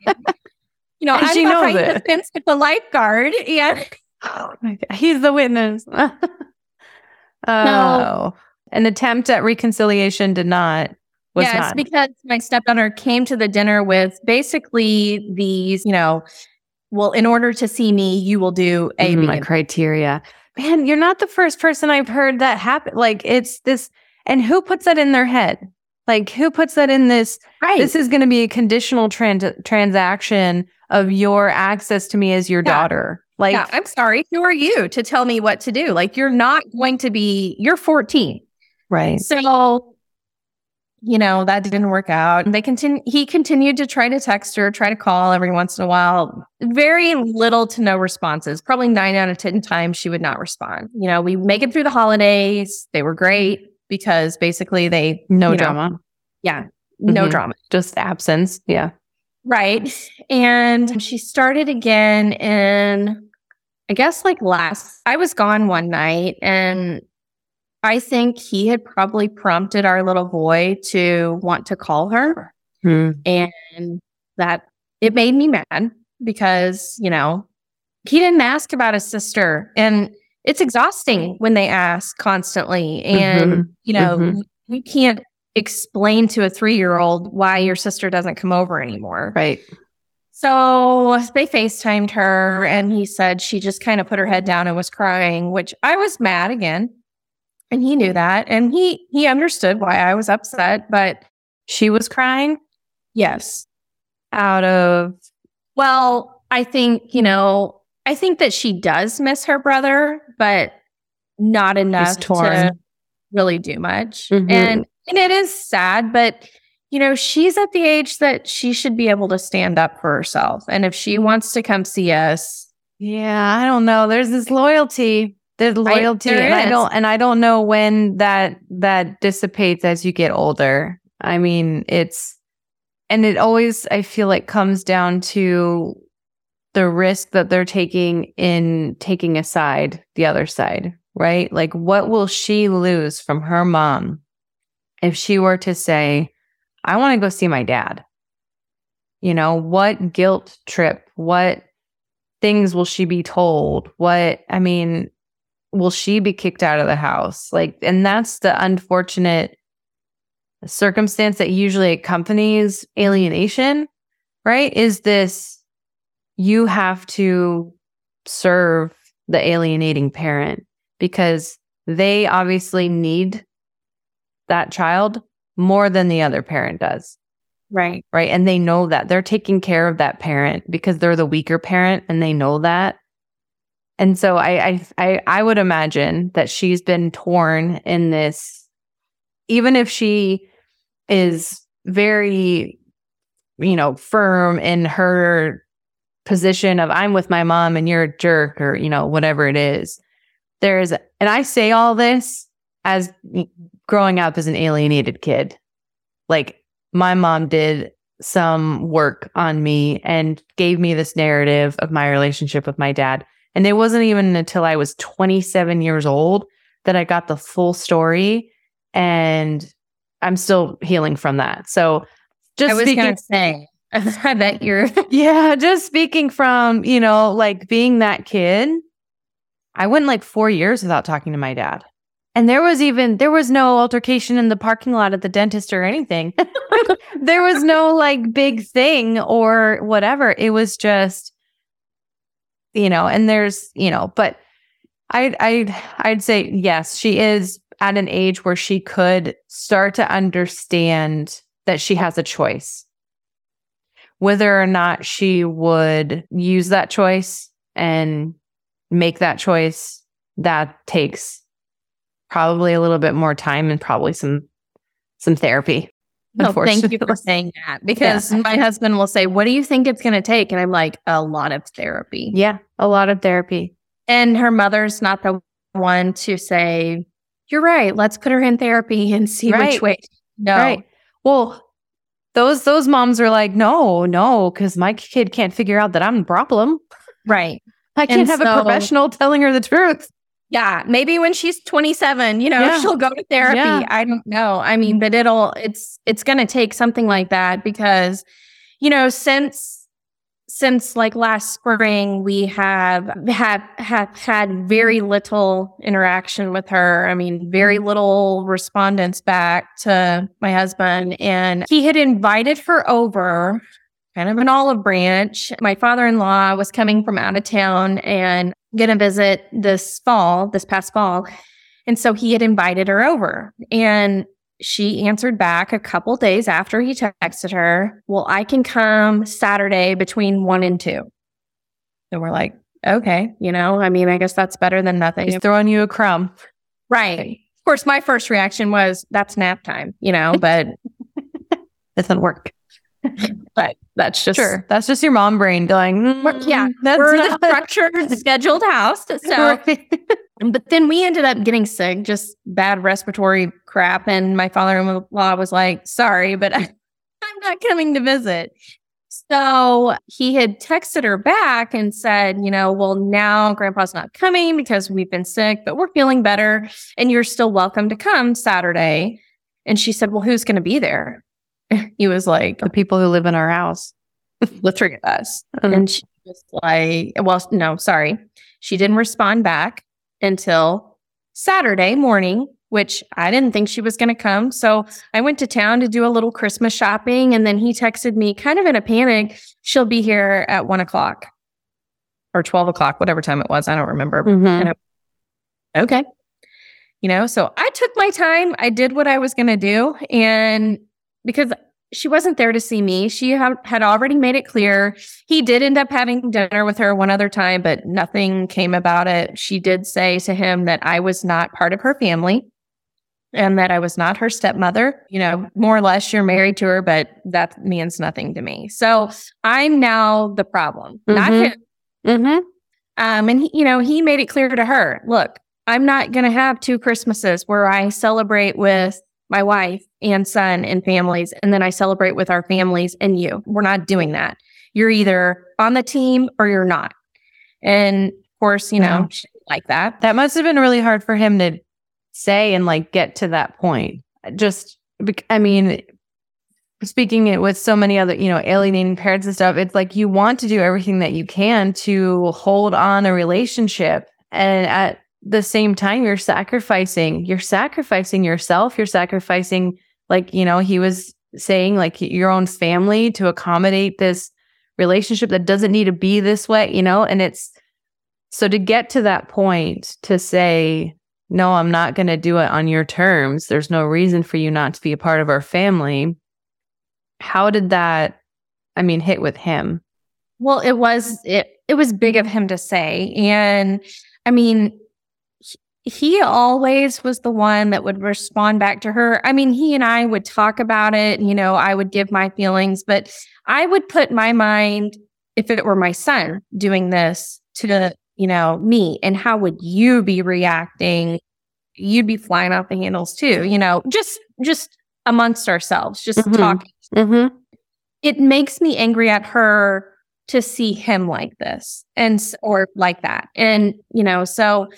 B: You know,
A: And
B: I'm
A: she knows
B: behind the
A: it.
B: fence with the lifeguard. Yeah.
A: oh my God. He's the witness. oh. An attempt at reconciliation did not was
B: yes,
A: not.
B: because my stepdaughter came to the dinner with basically these, you know, well, in order to see me, you will do A,
A: Mm, my criteria. Man, you're not the first person I've heard that happen. Like it's this, and who puts that in their head? Like who puts that in this?
B: Right.
A: This is going to be a conditional trans- transaction of your access to me as your
B: Yeah.
A: daughter. Like
B: yeah, I'm sorry. Who are you to tell me what to do? Like, you're not going to be, you're 14.
A: right,
B: So, you know, that didn't work out. They continue, he continued to try to text her, try to call every once in a while. Very little to no responses. Probably nine out of 10 times she would not respond. You know, we make it through the holidays. They were great because basically they,
A: no
B: you know,
A: drama,
B: yeah, no
A: Mhm.
B: drama.
A: just absence. Yeah,
B: Right. And she started again in, I guess, like last, I was gone one night and I think he had probably prompted our little boy to want to call her.
A: Hmm.
B: And that it made me mad because, you know, he didn't ask about his sister. And it's exhausting when they ask constantly. And,
A: Mhm.
B: you know,
A: Mhm.
B: you can't explain to a three year old why your sister doesn't come over anymore.
A: right.
B: So they FaceTimed her and he said she just kind of put her head down and was crying, which I was mad again. And he knew that. And he he understood why I was upset. But
A: She was crying
B: yes.
A: out of
B: Well, I think, you know, I think that she does miss her brother, but not enough to really do much.
A: Mhm.
B: And and it is sad, but you know, she's at the age that she should be able to stand up for herself. And if she wants to come see us,
A: Yeah, I don't know. There's this loyalty. There's loyalty,
B: there
A: and I don't and I don't know when that that dissipates as you get older. I mean, it's and it always I feel like comes down to the risk that they're taking in taking aside the other side, right? Like what will she lose from her mom if she were to say, I want to go see my dad? You know, what guilt trip, what things will she be told? What, I mean, will she be kicked out of the house? Like, and that's the unfortunate circumstance that usually accompanies alienation, right? Is this you have to serve the alienating parent because they obviously need that child more than the other parent does
B: right.
A: right? And they know that they're taking care of that parent because they're the weaker parent and they know that. And so I I I, would imagine that she's been torn in this, even if she is very, you know, firm in her position of I'm with my mom and you're a jerk or, you know, whatever it is. There's and I say all this as growing up as an alienated kid like my mom did some work on me and gave me this narrative of my relationship with my dad. And it wasn't even until I was 27 years old that I got the full story. And I'm still healing from that. So just
B: I was speaking, gonna say, I bet you're
A: Yeah, just speaking from, you know, like being that kid, I went like four years without talking to my dad. And there was even there was no altercation in the parking lot at the dentist or anything. there was no like big thing or whatever. It was just you know, and there's, you know, but I I I'd say yes, she is at an age where she could start to understand that she has a choice. Whether or not she would use that choice and make that choice, that takes probably a little bit more time and probably some some therapy.
B: No, thank you for saying that because yeah. my husband will say, "What do you think it's going to take?" And I'm like, "A lot of therapy."
A: Yeah, a lot of therapy.
B: And her mother's not the one to say, "You're right. Let's put her in therapy and see right. which way." No. Right.
A: Well, those those moms are like, "No, no, cuz my kid can't figure out that I'm the problem."
B: Right.
A: I can't and have so, a professional telling her the truth.
B: Yeah, maybe when she's 27, you know, yeah. she'll go to therapy. Yeah. I don't know. I mean, mm-hmm. but it'll it's it's going to take something like that because you know, since since like last spring we have have have had very little interaction with her. I mean, very little respondents back to my husband and he had invited her over kind of an olive branch. My father-in-law was coming from out of town and going to visit this fall, this past fall. And so he had invited her over and she answered back a couple days after he texted her, Well, I can come Saturday between one and two. And we're like, Okay, you know, I mean, I guess that's better than nothing.
A: He's throwing you a crumb.
B: Right. Of course, my first reaction was, That's nap time, you know, but
A: doesn't work.
B: but that's just
A: sure. That's just your mom brain going.
B: Mm, yeah, that's we're not- the structured, scheduled house. So, but then we ended up getting sick, just bad respiratory crap, and my father-in-law was like, "Sorry, but I, I'm not coming to visit." So he had texted her back and said, you know, well, now grandpa's not coming because we've been sick, but we're feeling better and you're still welcome to come Saturday. And she said, well, who's going to be there? he was like,
A: the people who live in our house,
B: literally us. Mm-hmm. And she was like, well, no, sorry. She didn't respond back until Saturday morning, which I didn't think she was going to come. So I went to town to do a little Christmas shopping. And then he texted me kind of in a panic. She'll be here at one o'clock or 12 o'clock, whatever time it was. I don't remember. Mm-hmm. I, okay. You know, so I took my time. I did what I was going to do. And because she wasn't there to see me. She ha- had already made it clear. He did end up having dinner with her one other time, but nothing came about it. She did say to him that I was not part of her family and that I was not her stepmother. You know, more or less, you're married to her, but that means nothing to me. So I'm now the problem, mm-hmm. not him. Mm-hmm. Um, and he, you know, he made it clear to her, look, I'm not going to have two Christmases where I celebrate with my wife and son and families. And then I celebrate with our families and you. We're not doing that. You're either on the team or you're not. And of course, you know, like that.
A: That must have been really hard for him to say and like get to that point. Just, I mean, speaking it with so many other, you know, alienating parents and stuff, it's like you want to do everything that you can to hold on a relationship. And at the same time you're sacrificing you're sacrificing yourself. You're sacrificing like you know he was saying like your own family to accommodate this relationship that doesn't need to be this way you know? And it's so to get to that point to say no i'm not going to do it on your terms. There's no reason for you not to be a part of our family how did that i mean hit with him?
B: Well it was it it was big of him to say. And i mean he always was the one that would respond back to her. I mean, he and I would talk about it, you know, I would give my feelings, but I would put my mind, if it were my son doing this to, you know, me, and how would you be reacting? You'd be flying off the handles too, you know, just, just amongst ourselves, just
A: Mhm.
B: talking.
A: Mm-hmm.
B: It makes me angry at her to see him like this and or like that. And, you know, so,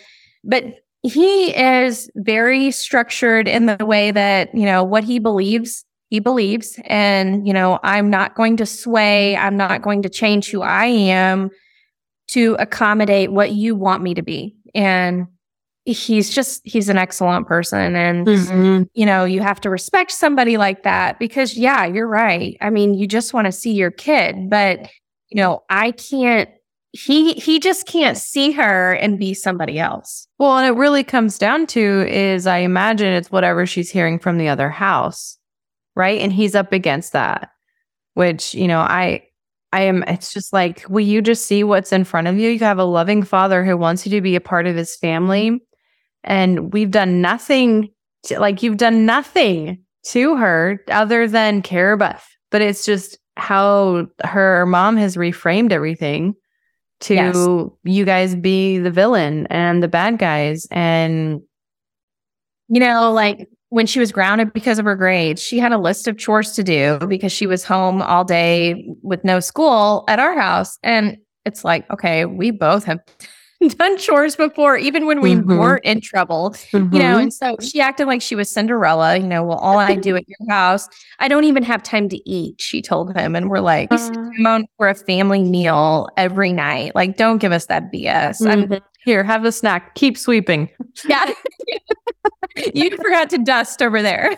B: but he is very structured in the way that, you know, what he believes, he believes. And, you know, I'm not going to sway, I'm not going to change who I am to accommodate what you want me to be. And he's just, he's an excellent person. And,
A: Mm-hmm.
B: you know, you have to respect somebody like that because, yeah, you're right. I mean, you just want to see your kid, but, you know, I can't, he, he just can't see her and be somebody else.
C: Well, and it really comes down to is I imagine it's whatever she's hearing from the other house, right? And he's up against that, which, you know, I I am it's just like, will you just see what's in front of you? You have a loving father who wants you to be a part of his family. And we've done nothing to, like you've done nothing to her other than care about but it's just how her mom has reframed everything to
B: Yes.
C: you guys be the villain and the bad guys and
B: You know, like when she was grounded because of her grades, she had a list of chores to do because she was home all day with no school at our house. And it's like, okay, we both have done chores before, even when we
C: Mhm.
B: weren't in trouble. you know and so she acted like she was cinderella you know well all i do at your house i don't even have time to eat she told him and we're like we sit
C: Uh.
B: for a family meal every night like don't give us that bs I'm,
C: Mhm. here have a snack keep sweeping
B: yeah you forgot to dust over there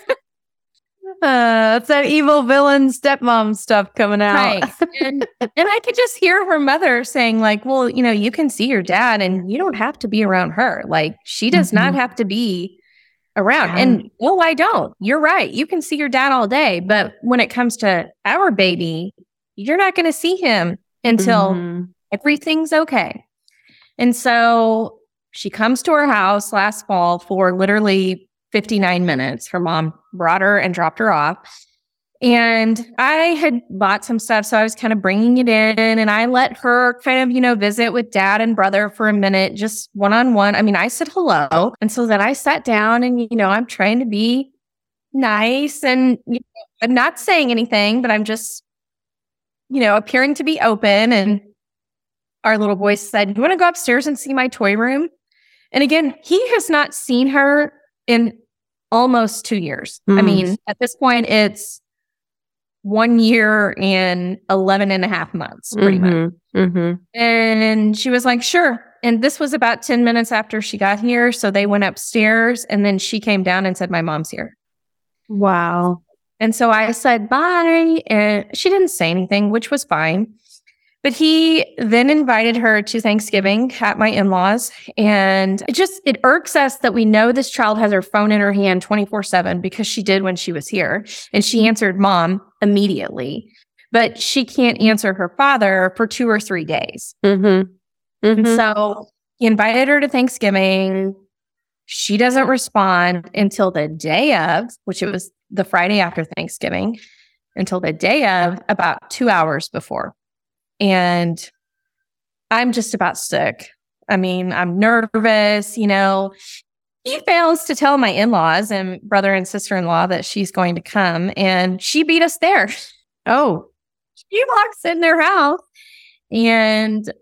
C: that's that evil villain stepmom stuff coming out.
B: Right. And, and i could just hear her mother saying like well you know you can see your dad and you don't have to be around her. Like she does not
C: Mhm.
B: have to be around.
C: Yeah.
B: and no i don't. You're right. You can see your dad all day. But when it comes to our baby you're not going to see him until
C: Mhm.
B: everything's okay. And so she comes to her house last fall for literally 59 minutes her mom brought her and dropped her off and I had bought some stuff. So I was kind of bringing it in and I let her kind of, you know, visit with dad and brother for a minute, just one on one. I mean, I said hello. And so then I sat down and, you know, I'm trying to be nice and you know, I'm not saying anything, but I'm just, you know, appearing to be open. And our little boy said, You want to go upstairs and see my toy room? And again, he has not seen her in almost two years. I
C: Mm.
B: mean, at this point, it's one year and 11 and a half months, pretty much.
C: Mhm. Mhm.
B: And she was like, sure. And this was about 10 minutes after she got here. So they went upstairs and then she came down and said, My mom's here.
C: wow
B: And so I said bye. And she didn't say anything, which was fine. But he then invited her to Thanksgiving at my in laws. And it just, it irks us that we know this child has her phone in her hand 24 7 because she did when she was here. And she answered mom immediately. But she can't answer her father for two or three days.
C: Mhm.
B: And
C: Mhm.
B: so he invited her to Thanksgiving. She doesn't respond until the day of, which it was the Friday after Thanksgiving, until the day of, about two hours before. And I'm just about sick. I mean, I'm nervous, you know. He fails to tell my in laws and brother and sister in law that she's going to come, and she beat us there.
C: oh
B: she walks in their house and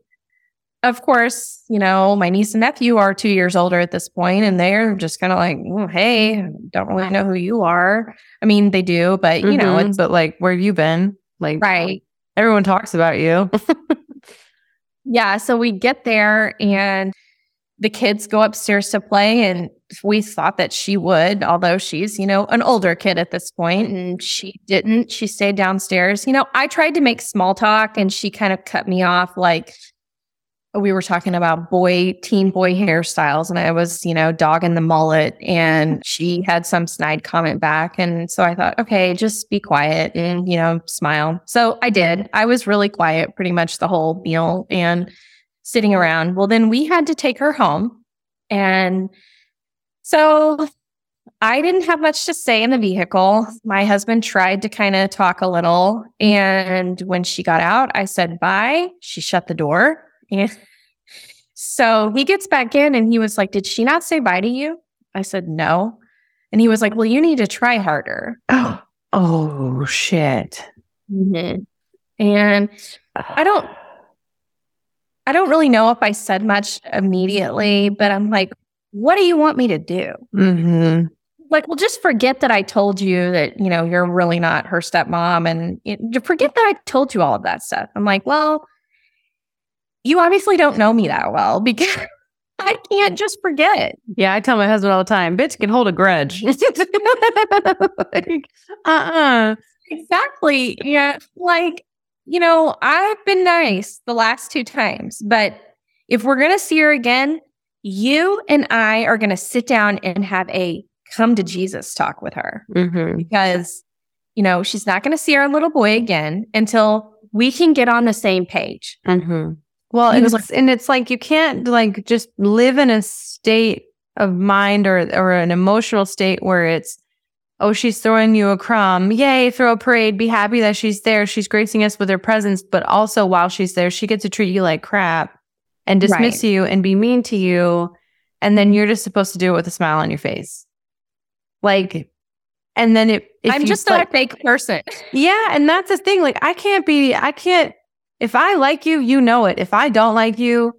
B: of course you know my niece and nephew are two years older at this point and they're just kind of like "Oh, hey don't really know who you are i mean they do but you know
C: Mhm.
B: it's
C: but like where have you been like
B: right
C: everyone talks about you.
B: Yeah so we get there and the kids go upstairs to play and we thought that she would although she's you know an older kid at this point and mm-hmm. she didn't. She stayed downstairs. You know i tried to make small talk and she kind of cut me off like we were talking about boy teen boy hairstyles and i was you know dogging the mullet and she had some snide comment back and so i thought okay just be quiet and you know smile so i did i was really quiet pretty much the whole meal and sitting around well then we had to take her home and so I didn't have much to say in the vehicle. My husband tried to kind of talk a little. And when she got out, I said bye. She shut the door. And so he gets back in and he was like, Did she not say bye to you? I said, No. And he was like, Well, you need to try harder.
A: Oh, oh shit.
B: Mm-hmm. And I don't I don't really know if I said much immediately, but I'm like, what do you want me to do?
A: Mm-hmm.
B: Like, well, just forget that I told you that, you know, you're really not her stepmom and you know, forget that I told you all of that stuff. I'm like, well, you obviously don't know me that well because I can't just forget.
A: Yeah, I tell my husband all the time, bitch can hold a grudge. uh-uh.
B: Exactly. Yeah. Like, you know, I've been nice the last two times, but if we're going to see her again, you and I are going to sit down and have a come to Jesus talk with her
A: Mm-hmm.
B: because, you know, she's not going to see our little boy again until we can get on the same page.
A: Mm-hmm. Well, and it's, and it's like you can't like just live in a state of mind or or an emotional state where it's oh she's throwing you a crumb yay throw a parade be happy that she's there she's gracing us with her presence but also while she's there she gets to treat you like crap and dismiss
B: Right.
A: you and be mean to you and then you're just supposed to do it with a smile on your face like and then it
B: I'm just
A: like,
B: a fake person.
A: yeah, and that's the thing. Like, I can't be, I can't, if I like you, you know it. If I don't like you,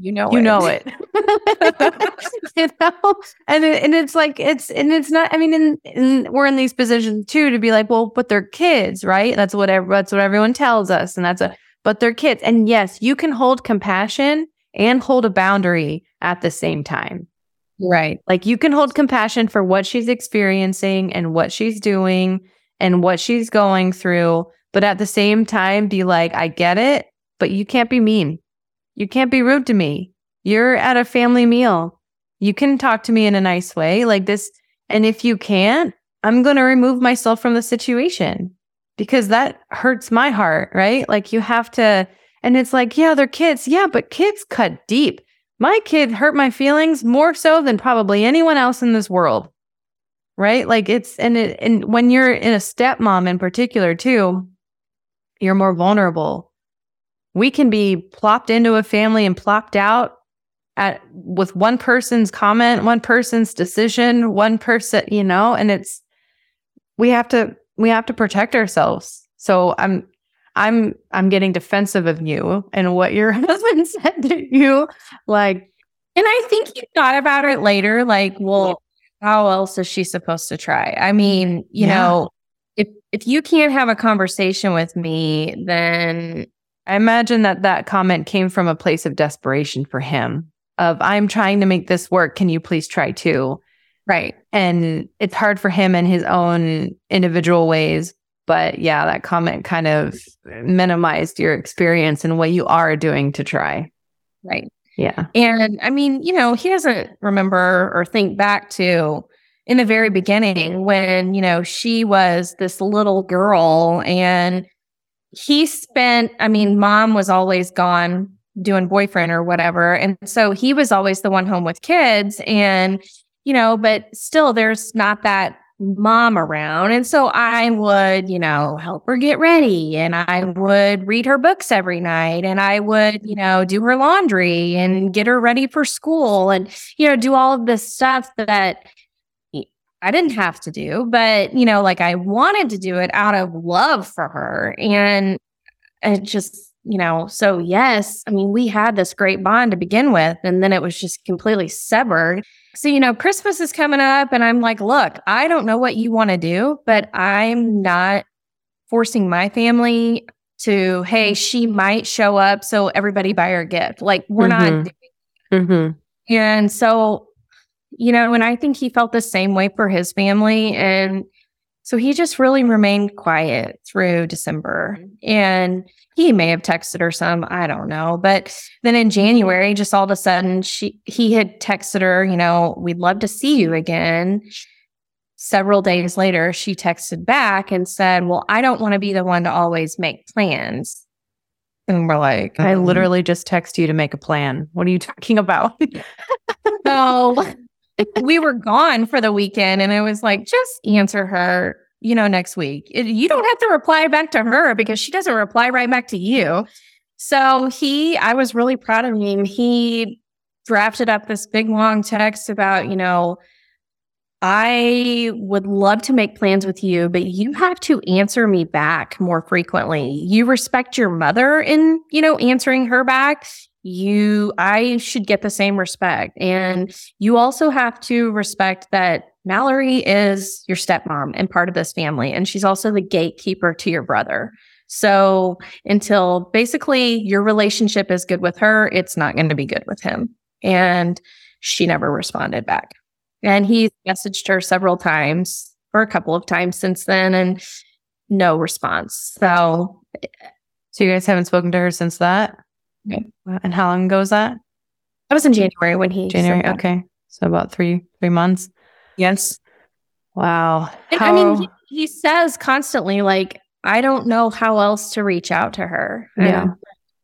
B: You know,
A: you know it. you know? And it, and it's like, it's, and it's not, I mean, in, in, we're in these positions too to be like, well, but they're kids, right? That's what, that's what everyone tells us. And that's a, but they're kids. And yes, you can hold compassion and hold a boundary at the same time.
B: Right.
A: Like you can hold compassion for what she's experiencing and what she's doing and what she's going through, but at the same time be like, I get it, but you can't be mean. You can't be rude to me. You're at a family meal. You can talk to me in a nice way like this. And if you can't, I'm going to remove myself from the situation because that hurts my heart, right? Like you have to, and it's like, yeah, they're kids. Yeah, but kids cut deep. My kid hurt my feelings more so than probably anyone else in this world. Right? Like it's and it and when you're in a stepmom in particular too, you're more vulnerable. We can be plopped into a family and plopped out at with one person's comment, one person's decision, one person, you know, and it's we have to we have to protect ourselves. So I'm I'm I'm getting defensive of you and what your husband said to you. Like,
B: And I think you thought about it later, like, well, how else is she supposed to try? I mean, you
A: Yeah.
B: know, if you can't have a conversation with me, then
A: I imagine that that comment came from a place of desperation for him. Of I'm trying to make this work. Can you please try too?
B: right.
A: And it's hard for him in his own individual ways. But yeah, that comment kind of minimized your experience and what you are doing to try.
B: Right.
A: Yeah.
B: And I mean, you know, he doesn't remember or think back to in the very beginning when, you know, she was this little girl and he spent, I mean, mom was always gone doing boyfriend or whatever. And so he was always the one home with kids. And, you know, but still there's not that mom around. And so I would, you know, help her get ready and I would read her books every night and I would, you know, do her laundry and get her ready for school and, you know, do all of this stuff that I didn't have to do, but, you know, like I wanted to do it out of love for her. And it just, you know, so yes, I mean, we had this great bond to begin with, and then it was just completely severed. So, you know, Christmas is coming up, and I'm like, look, I don't know what you want to do, but I'm not forcing my family to, hey, she might show up, so everybody buy her a gift. Like, we're
A: Mhm.
B: not.
A: Mm-hmm.
B: And so, you know, and I think he felt the same way for his family. And so he just really remained quiet through December. And he may have texted her some, I don't know. But then in January, just all of a sudden, she he had texted her, you know, we'd love to see you again. Several days later, she texted back and said, Well, I don't want to be the one to always make plans. And we're like,
A: I
B: "Um,
A: literally just text you to make a plan. What are you talking about?
B: So we were gone for the weekend, and I was like, just answer her, you know, next week. You don't have to reply back to her because she doesn't reply right back to you. So he, I was really proud of him. He drafted up this big long text about, you know, I would love to make plans with you, but you have to answer me back more frequently. You respect your mother in, you know, answering her back. You, I should get the same respect. And you also have to respect that Mallory is your stepmom and part of this family. And she's also the gatekeeper to your brother. So until basically your relationship is good with her, it's not going to be good with him. And she never responded back. And he's messaged her several times or a couple of times since then and no response. So eh,
A: So you guys haven't spoken to her since that?
B: Okay.
A: And how long ago was that?
B: that was in January when he
A: January. Okay. So about three, three months.
B: Yes.
A: Wow.
B: And I mean, he, he says constantly, like, I don't know how else to reach out to her.
A: Yeah.
B: And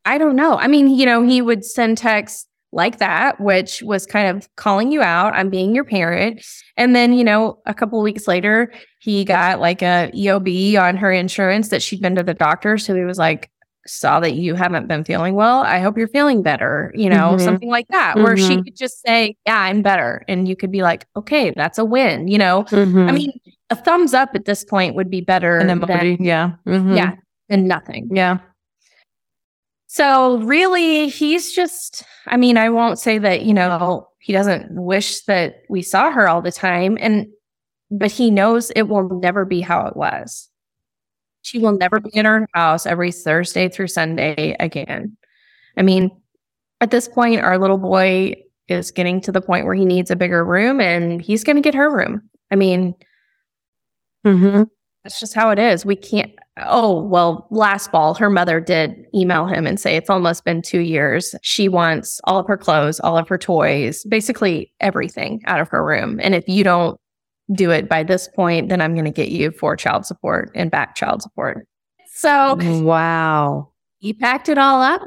B: I don't know. I mean, you know, he would send texts like that, which was kind of calling you out. I'm being your parent. And then, you know, a couple weeks later, he got like a EOB on her insurance that she'd been to the doctor. So he was like, saw that you haven't been feeling well. I hope you're feeling better, you know,
A: Mhm.
B: something like that, where she
A: Mhm.
B: could just say, Yeah, I'm better. And you could be like, Okay, that's a win, you know.
A: Mhm.
B: I mean, a thumbs up at this point would be better
A: an
B: than,
A: emoji. yeah. Mhm.
B: yeah, than nothing.
A: Yeah.
B: So really, he's just, I mean, I won't say that, you know, he doesn't wish that we saw her all the time. And, but he knows it will never be how it was. She will never be in her house every Thursday through Sunday again. I mean, at this point, our little boy is getting to the point where he needs a bigger room and he's going to get her room. I mean,
A: Mm-hmm.
B: that's just how it is. We can't. Oh, well, last fall, her mother did email him and say it's almost been two years. She wants all of her clothes, all of her toys, basically everything out of her room. And if you don't do it by this point, then I'm going to get you for child support and back child support. So
A: Wow.
B: he packed it all up.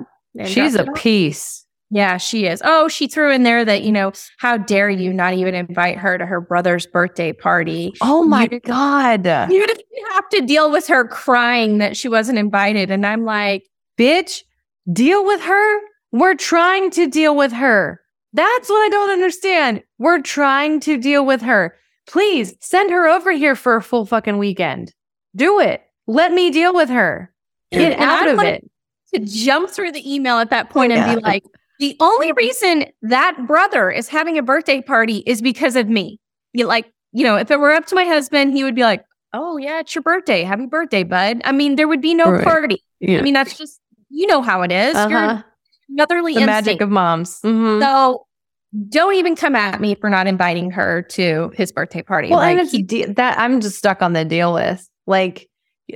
A: She's a piece.
B: Yeah, she is. Oh, she threw in there that, you know, how dare you not even invite her to her brother's birthday party?
A: Oh my
B: You-
A: God.
B: You have to deal with her crying that she wasn't invited. And I'm like,
A: Bitch, deal with her. We're trying to deal with her. That's what I don't understand. We're trying to deal with her. Please send her over here for a full fucking weekend. Do it. Let me deal with her. Get
B: And
A: out
B: I'm
A: of
B: like-
A: it.
B: to jump through the email at that point and
A: Yeah.
B: be like, the only reason that brother is having a birthday party is because of me. You like, you know, if it were up to my husband, he would be like, Oh yeah, it's your birthday. Happy birthday, bud. I mean, there would be no
A: Right.
B: party.
A: Yeah.
B: I mean, that's just you know how it is.
A: Uh-huh.
B: Your motherly
A: the magic of moms. Mhm.
B: so don't even come at me for not inviting her to his birthday party.
A: Well,
B: like,
A: and it's
B: he-
A: de- that I'm just stuck on the deal with. Like,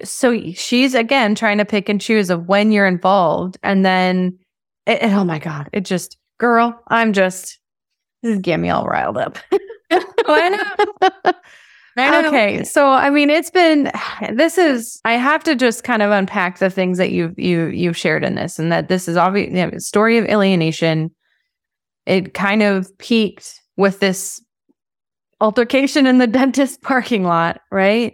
A: so she's again trying to pick and choose of when you're involved, and then, it, it- oh my god, it just, girl, I'm just, this is getting me all riled up.
B: Oh, I know. I know.
A: Okay, so I mean, it's been, this is, I have to just kind of unpack the things that you've you you've shared in this, and that this is obviously you know, story of alienation. It kind of peaked with this altercation in the dentist parking lot, right?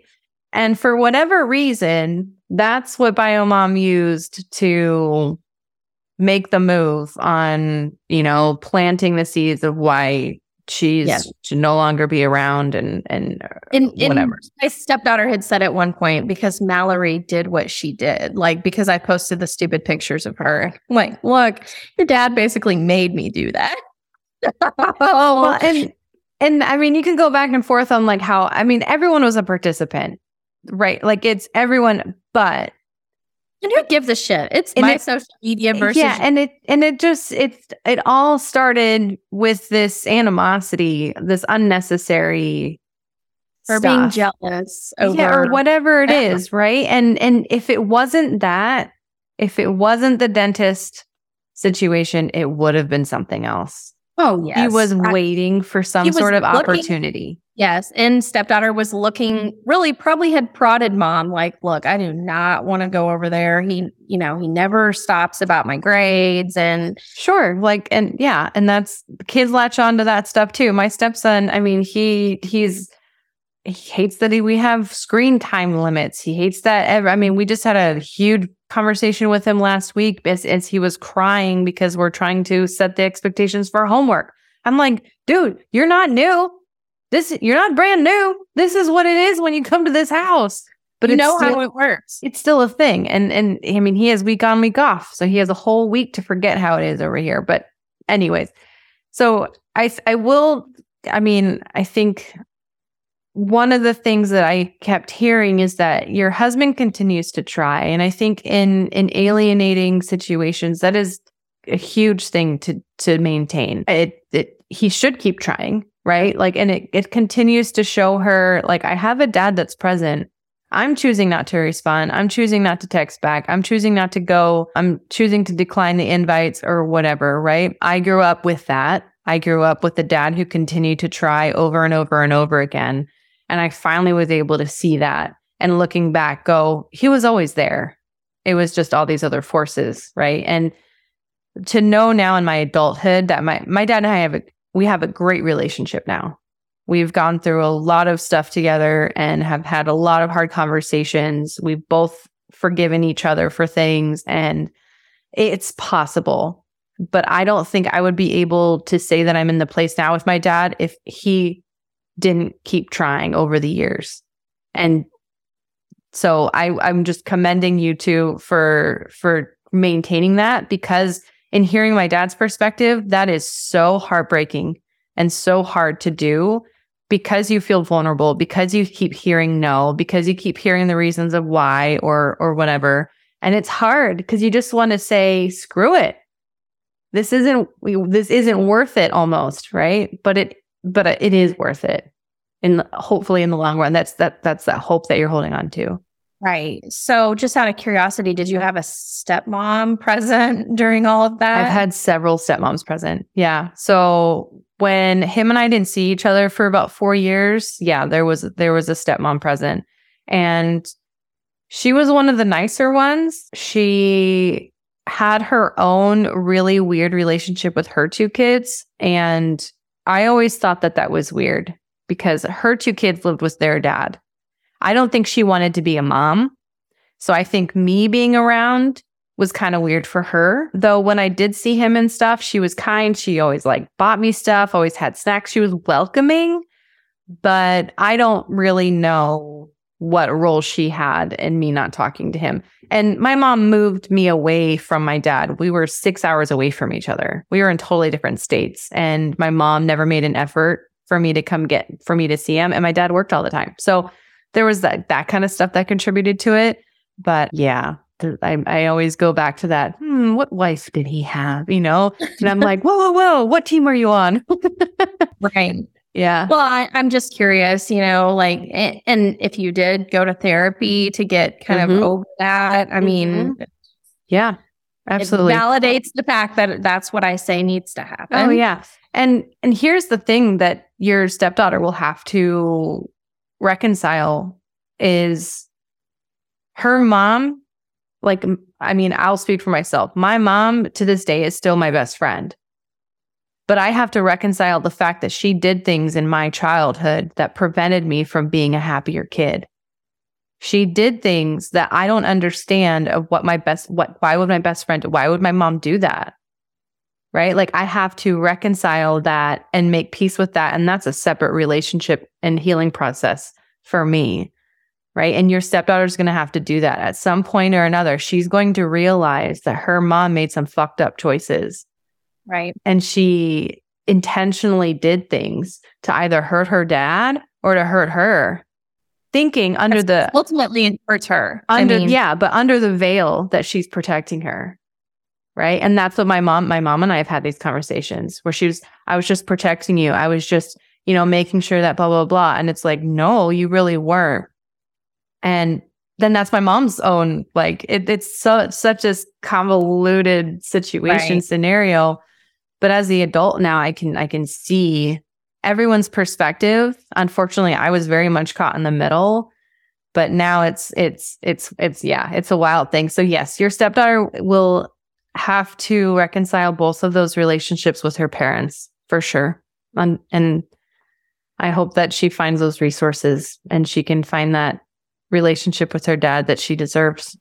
A: And for whatever reason, that's what Biomom used to make the move on, you know, planting the seeds of why she's
B: Yes.
A: should no longer be around and and whatever.
B: my stepdaughter had said at one point because Mallory did what she did, like because I posted the stupid pictures of her. I'm like, look, your dad basically made me do that. Oh.
A: Well, and and I mean, you can go back and forth on like how I mean, everyone was a participant, right? Like it's everyone, but
B: and who gives a shit? It's my
A: it-
B: social media versus
A: yeah, and it and it just it it all started with this animosity, this unnecessary
B: or being jealous over
A: yeah, or whatever it is, right? And and if it wasn't that, if it wasn't the dentist situation, it would have been something else.
B: Oh yes,
A: He was
B: I-
A: waiting for some sort of
B: looking-
A: opportunity.
B: yes, and stepdaughter was looking really probably had prodded mom like, look, I do not want to go over there. He, you know, he never stops about my grades and
A: Sure. Like, and yeah, and that's kids latch on to that stuff too. My stepson, I mean, he, he's, he hates that he, we have screen time limits. He hates that. ev- I mean, we just had a huge conversation with him last week as, as he was crying because we're trying to set the expectations for homework. I'm like, dude, you're not new. this you're not brand new. This is what it is when you come to this house. But
B: you
A: it's
B: know
A: still,
B: how it works.
A: it's still a thing. And and I mean, he has week on, week off. So he has a whole week to forget how it is over here. But anyways, so I I will I mean, I think one of the things that I kept hearing is that your husband continues to try. And I think in in alienating situations, that is a huge thing to to maintain. It it he should keep trying, right? Like and it it continues to show her like I have a dad that's present. I'm choosing not to respond. I'm choosing not to text back. I'm choosing not to go. I'm choosing to decline the invites or whatever, right? I grew up with that. I grew up with a dad who continued to try over and over and over again. And I finally was able to see that and looking back, go, he was always there. It was just all these other forces, right? And to know now in my adulthood that my my dad and I have a we have a great relationship now. We've gone through a lot of stuff together and have had a lot of hard conversations. We've both forgiven each other for things and it's possible. But I don't think I would be able to say that I'm in the place now with my dad if he didn't keep trying over the years. And so I I'm just commending you two for for maintaining that because in hearing my dad's perspective, that is so heartbreaking and so hard to do because you feel vulnerable, because you keep hearing no, because you keep hearing the reasons of why or or whatever. And it's hard because you just want to say, screw it. This isn't this isn't worth it almost, right? But it but it is worth it. And hopefully in the long run, that's that that's that hope that you're holding on to.
B: Right. So, just out of curiosity, did you have a stepmom present during all of that?
A: I've had several stepmoms present. Yeah. So when him and I didn't see each other for about four years, yeah, there was there was a stepmom present, and she was one of the nicer ones. She had her own really weird relationship with her two kids, and I always thought that that was weird because her two kids lived with their dad. I don't think she wanted to be a mom. So I think me being around was kind of weird for her. Though when I did see him and stuff, she was kind. She always like bought me stuff, always had snacks. She was welcoming, but I don't really know what role she had in me not talking to him. And my mom moved me away from my dad. We were six hours away from each other. We were in totally different states. And my mom never made an effort for me to come get, for me to see him. And my dad worked all the time. So there was that that kind of stuff that contributed to it. But yeah, I, I always go back to that. Hmm, what wife did he have? You know, and I'm like, whoa, whoa, whoa, what team are you on?
B: right.
A: Yeah.
B: Well, I, am just curious, you know, like, and, if you did go to therapy to get kind mm-hmm. of over that, I mean, mm-hmm.
A: yeah, absolutely.
B: It validates the fact that that's what I say needs to happen.
A: Oh, yeah. And and here's the thing that your stepdaughter will have to reconcile is her mom like i mean i'll speak for myself my mom to this day is still my best friend but i have to reconcile the fact that she did things in my childhood that prevented me from being a happier kid she did things that i don't understand of what my best what why would my best friend why would my mom do that right? Like I have to reconcile that and make peace with that. And that's a separate relationship and healing process for me, right? And your stepdaughter is going to have to do that at some point or another. She's going to realize that her mom made some fucked up choices.
B: Right.
A: And she intentionally did things to either hurt her dad or to hurt her thinking under That's
B: the ultimately hurts her.
A: Under I mean, yeah but under the veil that she's protecting her. Right? And that's what my mom my mom and i have had these conversations where she was i was just protecting you. I was just you know making sure that blah blah blah. And it's like no you really weren't. And then that's my mom's own like it, it's so such a convoluted situation right. scenario but as the adult now i can i can see everyone's perspective unfortunately i was very much caught in the middle but now it's it's it's it's yeah it's a wild thing so yes your stepdaughter will have to reconcile both of those relationships with her parents for sure. And, and I hope that she finds those resources and she can find that relationship with her dad that she deserves.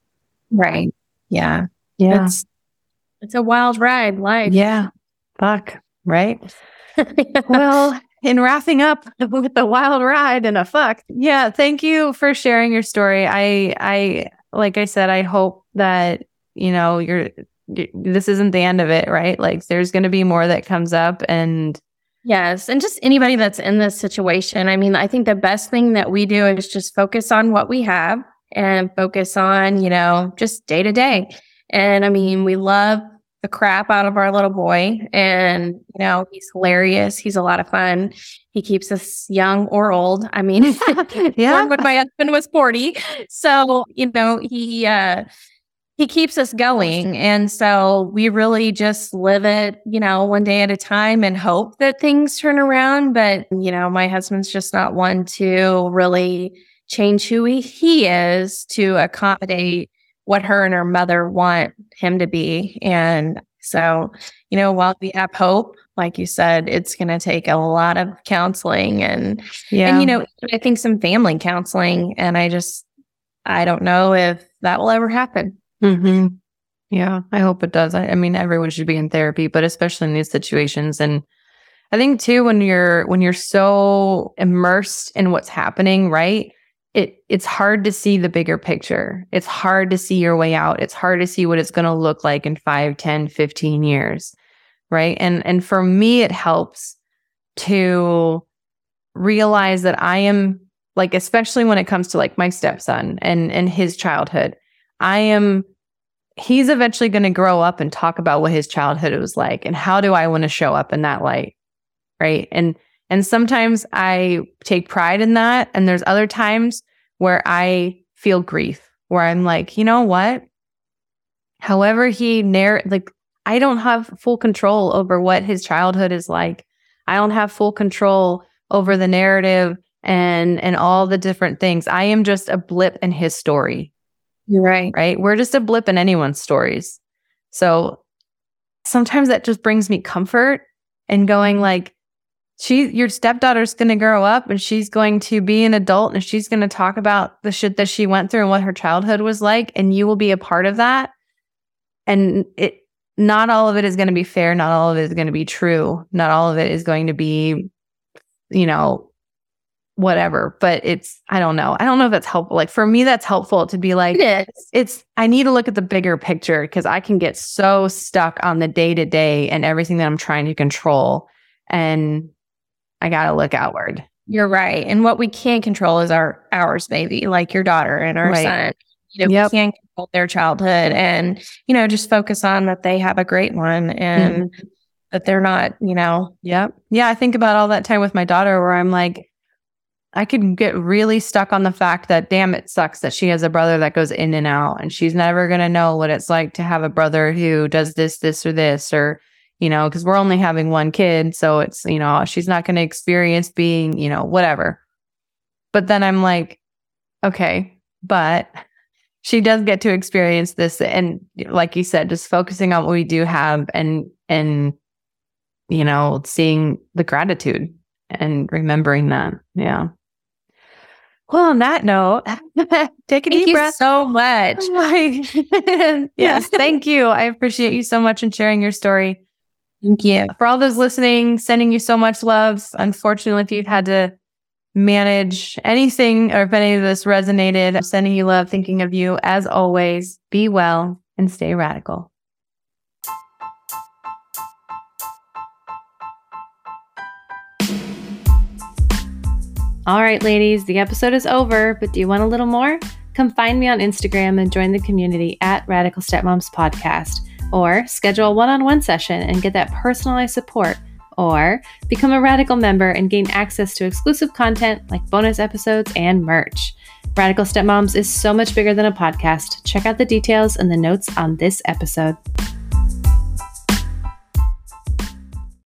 B: Right. Yeah.
A: Yeah.
B: It's, it's a wild ride life.
A: Yeah. Fuck. Right. well, in wrapping up with the wild ride and a fuck. Yeah, thank you for sharing your story. I I like I said, I hope that you know you're this isn't the end of it, right? Like there's going to be more that comes up and
B: Yes. And just anybody that's in this situation. I mean, I think the best thing that we do is just focus on what we have and focus on, you know, just day to day. And I mean, we love the crap out of our little boy. And, you know, he's hilarious. He's a lot of fun. He keeps us young or old. I mean, yeah. when my husband was 40. So, you know, he, uh, he keeps us going. And so we really just live it, you know, one day at a time and hope that things turn around. But, you know, my husband's just not one to really change who he, he is to accommodate what her and her mother want him to be. And so, you know, while we have hope, like you said, it's going to take a lot of counseling and, yeah. and, you know, I think some family counseling. And I just, I don't know if that will ever happen.
A: Mm-hmm. Yeah, I hope it does. I, I mean, everyone should be in therapy, but especially in these situations. And I think too, when you're when you're so immersed in what's happening, right? It it's hard to see the bigger picture. It's hard to see your way out. It's hard to see what it's going to look like in 5, 10, 15 years. Right? And and for me it helps to realize that I am like especially when it comes to like my stepson and and his childhood I am he's eventually going to grow up and talk about what his childhood was like and how do I want to show up in that light. Right? And and sometimes I take pride in that and there's other times where I feel grief where I'm like, "You know what? However he narr like I don't have full control over what his childhood is like. I don't have full control over the narrative and and all the different things. I am just a blip in his story.
B: You're right.
A: Right. We're just a blip in anyone's stories. So sometimes that just brings me comfort and going like, she, your stepdaughter's going to grow up and she's going to be an adult and she's going to talk about the shit that she went through and what her childhood was like. And you will be a part of that. And it, not all of it is going to be fair. Not all of it is going to be true. Not all of it is going to be, you know, whatever but it's i don't know i don't know if that's helpful like for me that's helpful to be like
B: it
A: it's i need to look at the bigger picture because i can get so stuck on the day to day and everything that i'm trying to control and i gotta look outward
B: you're right and what we can't control is our ours baby like your daughter and our right. son you know yep. we can't control their childhood and you know just focus on that they have a great one and mm. that they're not you know
A: yep yeah i think about all that time with my daughter where i'm like I could get really stuck on the fact that, damn, it sucks that she has a brother that goes in and out and she's never going to know what it's like to have a brother who does this, this, or this, or, you know, because we're only having one kid. So it's, you know, she's not going to experience being, you know, whatever. But then I'm like, okay, but she does get to experience this. And like you said, just focusing on what we do have and, and, you know, seeing the gratitude and remembering that. Yeah. Well, on that note, take a deep breath.
B: so much.
A: yes, thank you. I appreciate you so much and sharing your story.
B: Thank you.
A: For all those listening, sending you so much love. Unfortunately, if you've had to manage anything or if any of this resonated, I'm sending you love, thinking of you. As always, be well and stay radical.
D: All right, ladies, the episode is over, but do you want a little more? Come find me on Instagram and join the community at Radical Stepmoms Podcast, or schedule a one on one session and get that personalized support, or become a Radical member and gain access to exclusive content like bonus episodes and merch. Radical Stepmoms is so much bigger than a podcast. Check out the details in the notes on this episode.